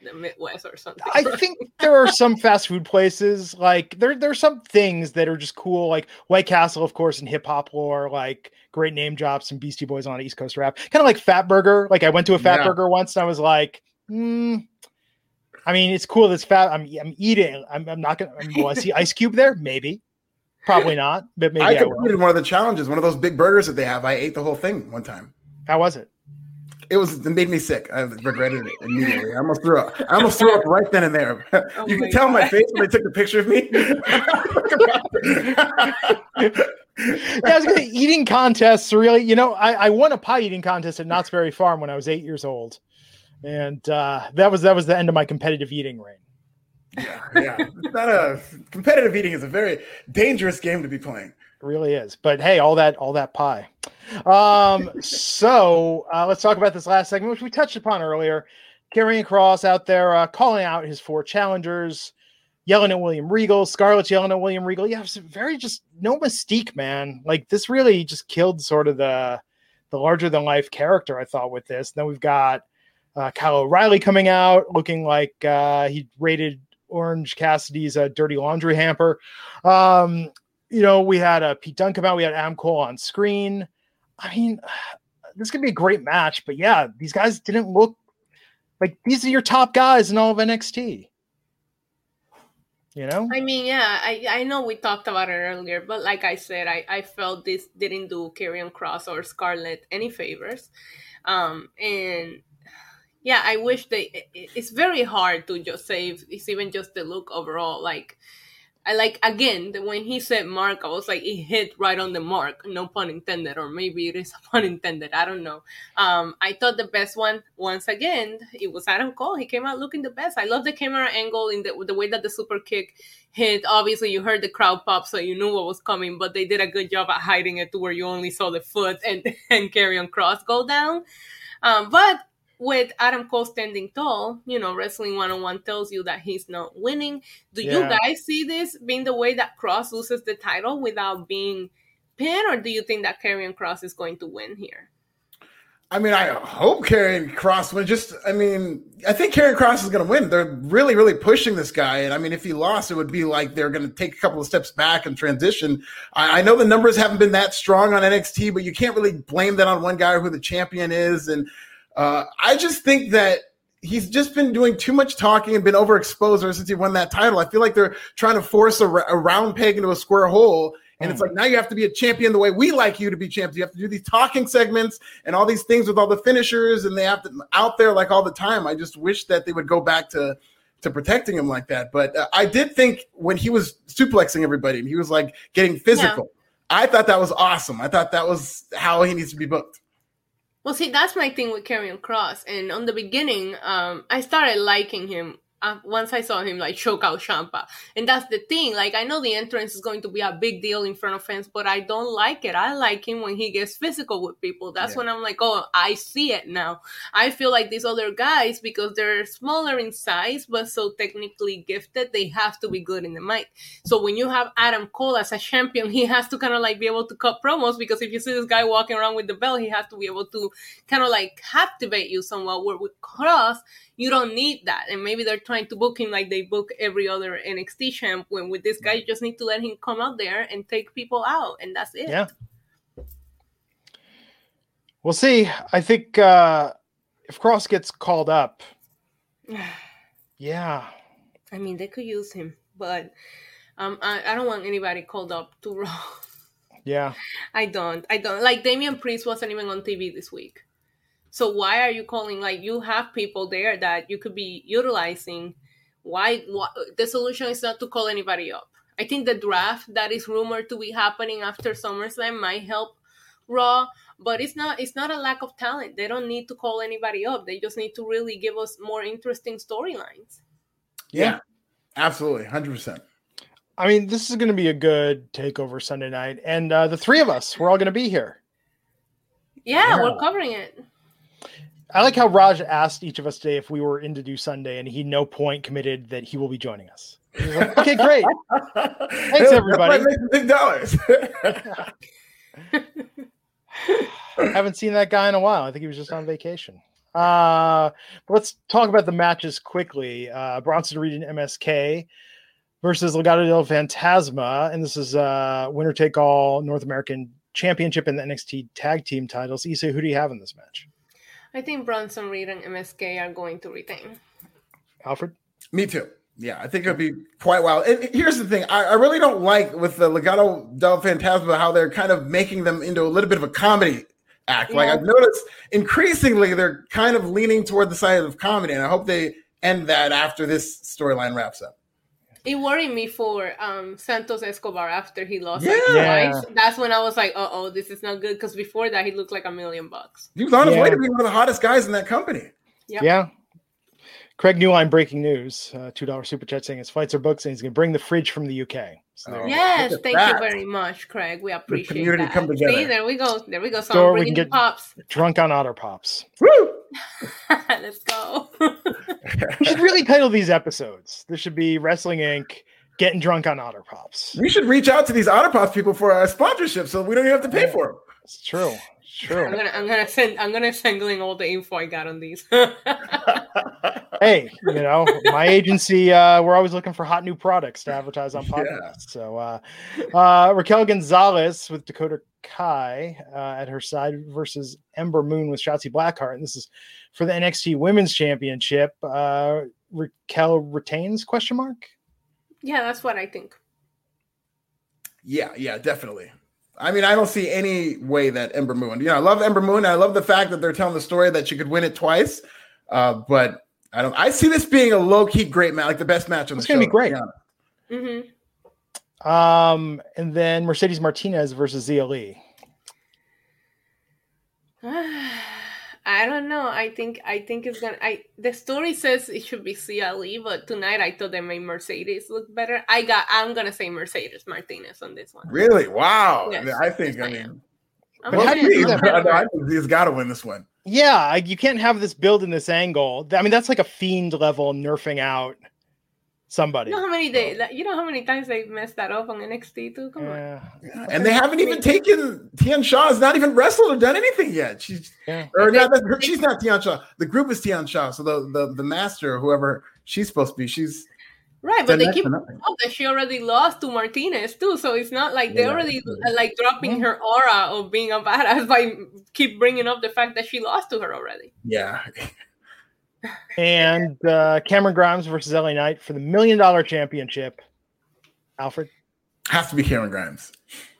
S3: the Midwest or something.
S1: I think there are some fast food places like there there's some things that are just cool, like White Castle, of course, in hip hop lore, like great name drops and Beastie Boys on East Coast rap. Kind of like Fat Burger. Like I went to a Fat
S2: Yeah.
S1: Burger once and I was like, hmm. I mean, it's cool. It's fat. I'm I'm eating. I'm, I'm not gonna. i Will I see Ice Cube there? Maybe. Probably not. But maybe
S2: I
S1: I,
S2: completed one of the challenges, one of those big burgers that they have. I ate the whole thing one time.
S1: How was it?
S2: It was it made me sick. I regretted it immediately. I almost threw up. I almost threw up right then and there.
S3: Oh
S2: you
S3: my
S2: can tell my face when they took the picture of me.
S1: yeah, I was gonna eating contests. Really, you know, I, I won a pie eating contest at Knott's Berry Farm when I was eight years old, and uh, that was that was the end of my competitive eating reign.
S2: yeah, yeah. It's not a competitive eating is a very dangerous game to be playing.
S1: It really is. But hey, all that all that pie. Um, so uh, let's talk about this last segment, which we touched upon earlier. Karrion Cross out there uh, calling out his four challengers, yelling at William Regal. Scarlett's yelling at William Regal. Yeah, very just no mystique, man. Like this really just killed sort of the the larger than life character. I thought with this. Then we've got uh, Kyle O'Reilly coming out looking like uh, he raided Orange Cassidy's uh, dirty laundry hamper. Um, you know, we had uh, Pete Dunne come out. We had Adam Cole on screen. I mean, this could be a great match, but yeah, these guys didn't look like these are your top guys in all of NXT. You know,
S3: I mean, yeah, I I know we talked about it earlier, but like I said, I I felt this didn't do Karrion Cross or Scarlett any favors, um, and yeah, I wish they. it- it- It's very hard to just if it's even just the look overall. Like, I like again the, when he said mark, I was like, it hit right on the mark. No pun intended, or maybe it is a pun intended. I don't know. Um, I thought the best one once again it was Adam Cole. He came out looking the best. I love the camera angle in the the way that the super kick hit. Obviously, you heard the crowd pop, so you knew what was coming. But they did a good job at hiding it to where you only saw the foot and and Karrion Cross go down. Um, but with Adam Cole standing tall, you know, Wrestling 101 tells you that he's not winning. Do you guys see this being the way that Cross loses the title without being pinned, or do you think that Karrion Cross is going to win here?
S2: I mean, I hope Karrion Cross win. Just, I mean, I think Karrion Cross is going to win. They're really, really pushing this guy, and I mean, if he lost, it would be like they're going to take a couple of steps back and transition. I, I know the numbers haven't been that strong on NXT, but you can't really blame that on one guy who the champion is. And uh, I just think that he's just been doing too much talking and been overexposed ever since he won that title. I feel like they're trying to force a, a round peg into a square hole. And it's like now you have to be a champion the way we like you to be champions. You have to do these talking segments and all these things with all the finishers, and they have to out there like all the time. I just wish that they would go back to to protecting him like that. But uh, I did think when he was suplexing everybody, and he was like getting physical. I thought that was awesome. I thought that was how he needs to be booked.
S3: Well, see, that's my thing with Karrion Cross. And on the beginning, um, I started liking him uh, once I saw him like choke out Ciampa. And that's the thing. Like, I know the entrance is going to be a big deal in front of fans, but I don't like it. I like him when he gets physical with people. That's
S2: Yeah.
S3: when I'm like, oh, I see it now. I feel like these other guys, because they're smaller in size, but so technically gifted, they have to be good in the mic. So when you have Adam Cole as a champion, he has to kind of like be able to cut promos because if you see this guy walking around with the belt, he has to be able to kind of like captivate you somewhat. Where with Cross, you don't need that. And maybe they're trying to book him like they book every other NXT champ. When with this guy, you just need to let him come out there and take people out, and that's it.
S1: Yeah. We'll see. I think uh, if Cross gets called up, yeah,
S3: I mean, they could use him, but um, I, I don't want anybody called up to Raw.
S1: yeah,
S3: I don't. I don't. Like Damian Priest wasn't even on TV this week. So why are you calling? Like you have people there that you could be utilizing. Why? why the solution is not to call anybody up. I think the draft that is rumored to be happening after SummerSlam might help Raw, but it's not. It's not a lack of talent. They don't need to call anybody up. They just need to really give us more interesting storylines.
S2: Yeah, absolutely, hundred percent.
S1: I mean, this is going to be a good takeover Sunday night, and uh, the three of us, we're all going to be here.
S3: Yeah,
S2: Yeah.
S3: we're covering it.
S1: I like how Raj asked each of us today if we were in to do Sunday, and he no point committed that he will be joining us. Like, okay, great.
S2: Thanks,
S1: everybody.
S2: Big dollars.
S1: I haven't seen that guy in a while. I think he was just on vacation. Uh, let's talk about the matches quickly. Uh, Bronson Reed and MSK versus Legado del Fantasma, and this is uh, winner take all North American Championship and the NXT Tag Team titles. Issa, who do you have in this match?
S3: I think Bronson Reed and MSK are going to retain.
S1: Alfred?
S2: Me too. Yeah, I think it'll be quite wild. And here's the thing: I, I really don't like with the Legado del Fantasma how they're kind of making them into a little bit of a comedy act. Like I've noticed increasingly they're kind of leaning toward the side of comedy, and I hope they end that after this storyline wraps up.
S3: It worried me for um, Santos Escobar after he lost
S2: Yeah.
S3: like
S1: Yeah.
S3: twice. That's when I was like, "Uh oh, this is not good." Because before that, he looked like a million bucks.
S2: He was on his
S1: Yeah.
S2: way to be one of the hottest guys in that company.
S3: Yep.
S1: Yeah. Craig Newline breaking news. Uh, $2 super chat saying his flights are booked and he's going to bring the fridge from the UK. So
S2: Oh.
S3: Yes, thank
S2: that.
S3: you very much, Craig. We appreciate
S2: community
S3: that.
S2: come together.
S3: See, there we go. There we go. So
S1: Store
S3: I'm
S1: we
S3: bringing
S1: can get-
S3: pops.
S1: Drunk on Otter Pops.
S2: Woo!
S3: Let's go.
S1: We should really title these episodes. This should be Wrestling Inc. Getting drunk on Otter Pops.
S2: We should reach out to these Otter Pops people for a sponsorship, so we don't even have to pay for them.
S1: It's true. It's
S3: I'm
S1: true.
S3: gonna, I'm gonna send, I'm gonna send Glenn all the info I got on these.
S1: hey, you know, my agency, uh, we're always looking for hot new products to advertise on
S2: Yeah.
S1: podcasts. So uh, uh, Raquel Gonzalez with Dakota Kai uh, at her side versus Ember Moon with Shotzi Blackheart. And this is for the NXT Women's Championship. Uh, Raquel retains question mark.
S3: yeah, that's what I think.
S2: Yeah, yeah, definitely. I mean, I don't see any way that Ember Moon. You know, I love Ember Moon. I love the fact that they're telling the story that she could win it twice. Uh, but I don't. I see this being a low key great match, like the best match on
S1: It's
S2: the show.
S1: It's gonna be great.
S2: to honest.
S3: hmm
S1: Um, and then Mercedes Martinez versus Xia Li.
S3: I don't know. I think I think it's gonna. I the story says it should be Xia Li, but tonight I thought they made Mercedes look better. I got. I'm gonna say Mercedes Martinez on this one.
S2: Really? Wow.
S3: Yes,
S2: I think.
S3: yes,
S2: I
S3: I
S2: mean,
S3: am. I'm
S1: But how do you do
S3: I'm
S1: that?
S2: I, I think he's got to win this one.
S1: Yeah, you can't have this build in this angle. I mean, that's like a fiend level nerfing out somebody.
S3: You know how many they, you know how many times they messed that up on NXT too? Come on.
S1: Yeah.
S2: And they haven't even taken Tian Sha has not even wrestled or done anything yet. She's
S1: Yeah.
S2: or not, that- she's not Tian Sha. The group is Tian Sha. So the the the master, whoever she's supposed to be, she's
S3: Right, but they keep
S2: to nothing.
S3: up that she already lost to Martinez too, so it's not like they
S2: Yeah.
S3: already uh, like dropping her aura of being a badass by keep bringing up the fact that she lost to her already.
S2: yeah.
S1: And uh, Cameron Grimes versus LA Knight for the million dollar championship. Alfred,
S2: Has to be Cameron Grimes.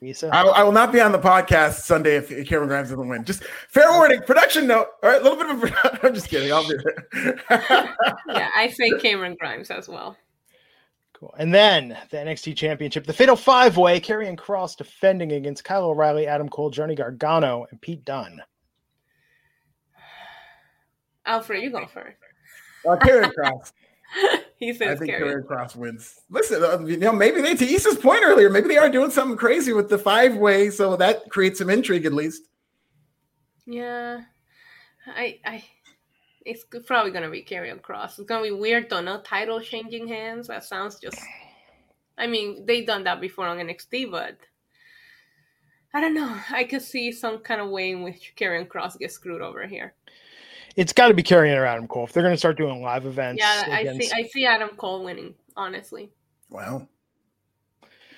S1: Lisa.
S2: I, I will not be on the podcast Sunday if Cameron Grimes doesn't win. Just fair warning, production note. All right, a little bit of. A, I'm just kidding. I'll be there.
S3: Yeah, I say Cameron Grimes as well.
S1: Cool. And then the NXT Championship, the Fatal Five Way, Karrion Cross defending against Kyle O'Reilly, Adam Cole, Johnny Gargano, and Pete Dunne.
S3: Alfred, you go first.
S2: Uh, Karrion Cross.
S3: he says I
S2: think
S3: Carrie.
S2: Karrion Cross wins. Listen, uh, you know, maybe they to Issa's point earlier, maybe they are doing something crazy with the five way, so that creates some intrigue at least.
S3: Yeah, I, I, it's probably gonna be Karrion Cross. It's gonna be weird though. No title changing hands. That sounds just. I mean, they've done that before on NXT, but I don't know. I could see some kind of way in which Karrion Cross gets screwed over here.
S1: It's got to be Karrion or Adam Cole if they're going to start doing live events.
S3: Yeah, I see. I see Adam Cole winning. Honestly.
S2: Wow.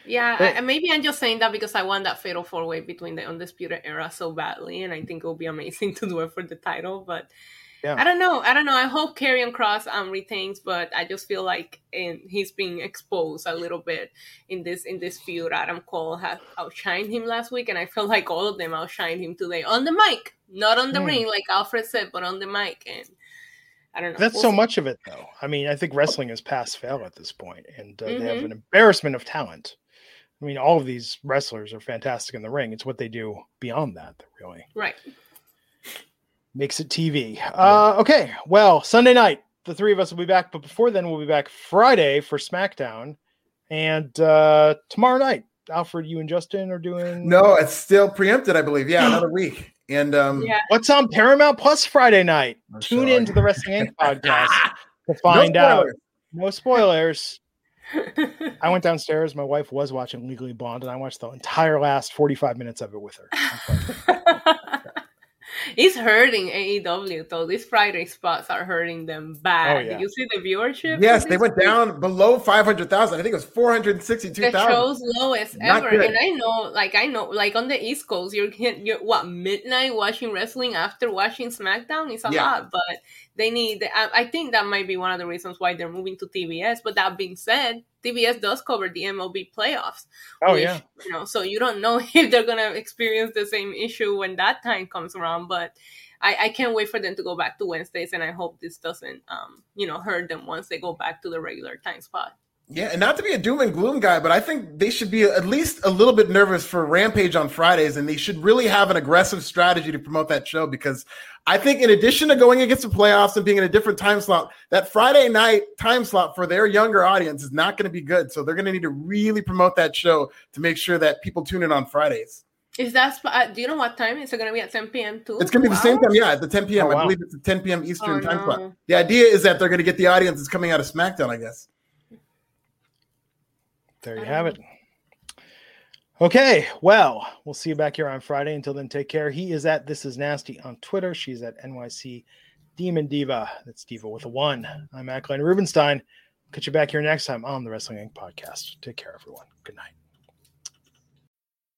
S3: Yeah,
S1: But-
S3: I, maybe I'm just saying that because I want that fatal four way between the undisputed era so badly, and I think it will be amazing to do it for the title. But
S1: Yeah.
S3: I don't know. I don't know. I hope Karrion Cross um retains, but I just feel like in, he's being exposed a little bit in this in this feud. Adam Cole had outshined him last week, and I feel like all of them outshined him today on the mic, not on the
S1: Hmm.
S3: ring, like Alfred said, but on the mic. And I don't know.
S1: That's
S3: We'll
S1: so
S3: see.
S1: much of it, though. I mean, I think wrestling is past fail at this point, and uh, they have
S3: Mhm.
S1: an embarrassment of talent. I mean, all of these wrestlers are fantastic in the ring. It's what they do beyond that that really
S3: Right.
S1: Makes it TV. Uh, okay, well, Sunday night, the three of us will be back, but before then, we'll be back Friday for SmackDown, and uh, tomorrow night, Alfred, you and Justin are doing
S2: No, it's still preempted, I believe. Yeah, another week. And um
S3: Yeah.
S1: What's on Paramount Plus Friday night?
S2: I'm
S1: Tune
S2: sorry.
S1: in to the Wrestling Inc. podcast to
S2: no
S1: find out. No spoilers. I went downstairs. My wife was watching Legally Blonde, and I watched the entire last 45 minutes of it with her.
S3: It's hurting AEW though. These Friday spots are hurting them bad.
S1: Oh, yeah.
S3: Did you see the viewership?
S2: Yes, they went
S3: week?
S2: down below 500,000. I think it was
S3: The
S2: 462,000.
S3: show's lowest
S2: Not
S3: ever,
S2: good.
S3: and I know, like I know, like on the East Coast, you're, you're what midnight watching wrestling after watching SmackDown. It's a
S2: Yeah.
S3: lot, but they need. I, I think that might be one of the reasons why they're moving to TBS. But that being said, TBS does cover the MLB playoffs.
S1: Oh,
S3: which,
S1: yeah.
S3: you know, so you don't know if they're gonna experience the same issue when that time comes around. But I, I can't wait for them to go back to Wednesdays, and I hope this doesn't, um, you know, hurt them once they go back to the regular time spot.
S2: Yeah, and not to be a doom and gloom guy, but I think they should be at least a little bit nervous for Rampage on Fridays, and they should really have an aggressive strategy to promote that show because I think, in addition to going against the playoffs and being in a different time slot, that Friday night time slot for their younger audience is not going to be good. So they're going to need to really promote that show to make sure that people tune in on Fridays.
S3: Is that? sp- Uh, do you know what time? Is it going to be at 10 p.m. too?
S2: It's going to be the same time, yeah, at the 10 p.m.
S1: Oh,
S2: I believe it's the 10 p.m. Eastern
S3: Oh,
S2: time slot. The idea is that they're going to get the audience that's coming out of SmackDown, I guess.
S1: There you have it. Okay, well, we'll see you back here on Friday. Until then, take care. He is at This Is Nasty on Twitter. She's at NYC Demon Diva. That's Diva with a one. I'm Ackline Rubenstein. Catch you back here next time on the Wrestling Inc. podcast. Take care, everyone. Good night.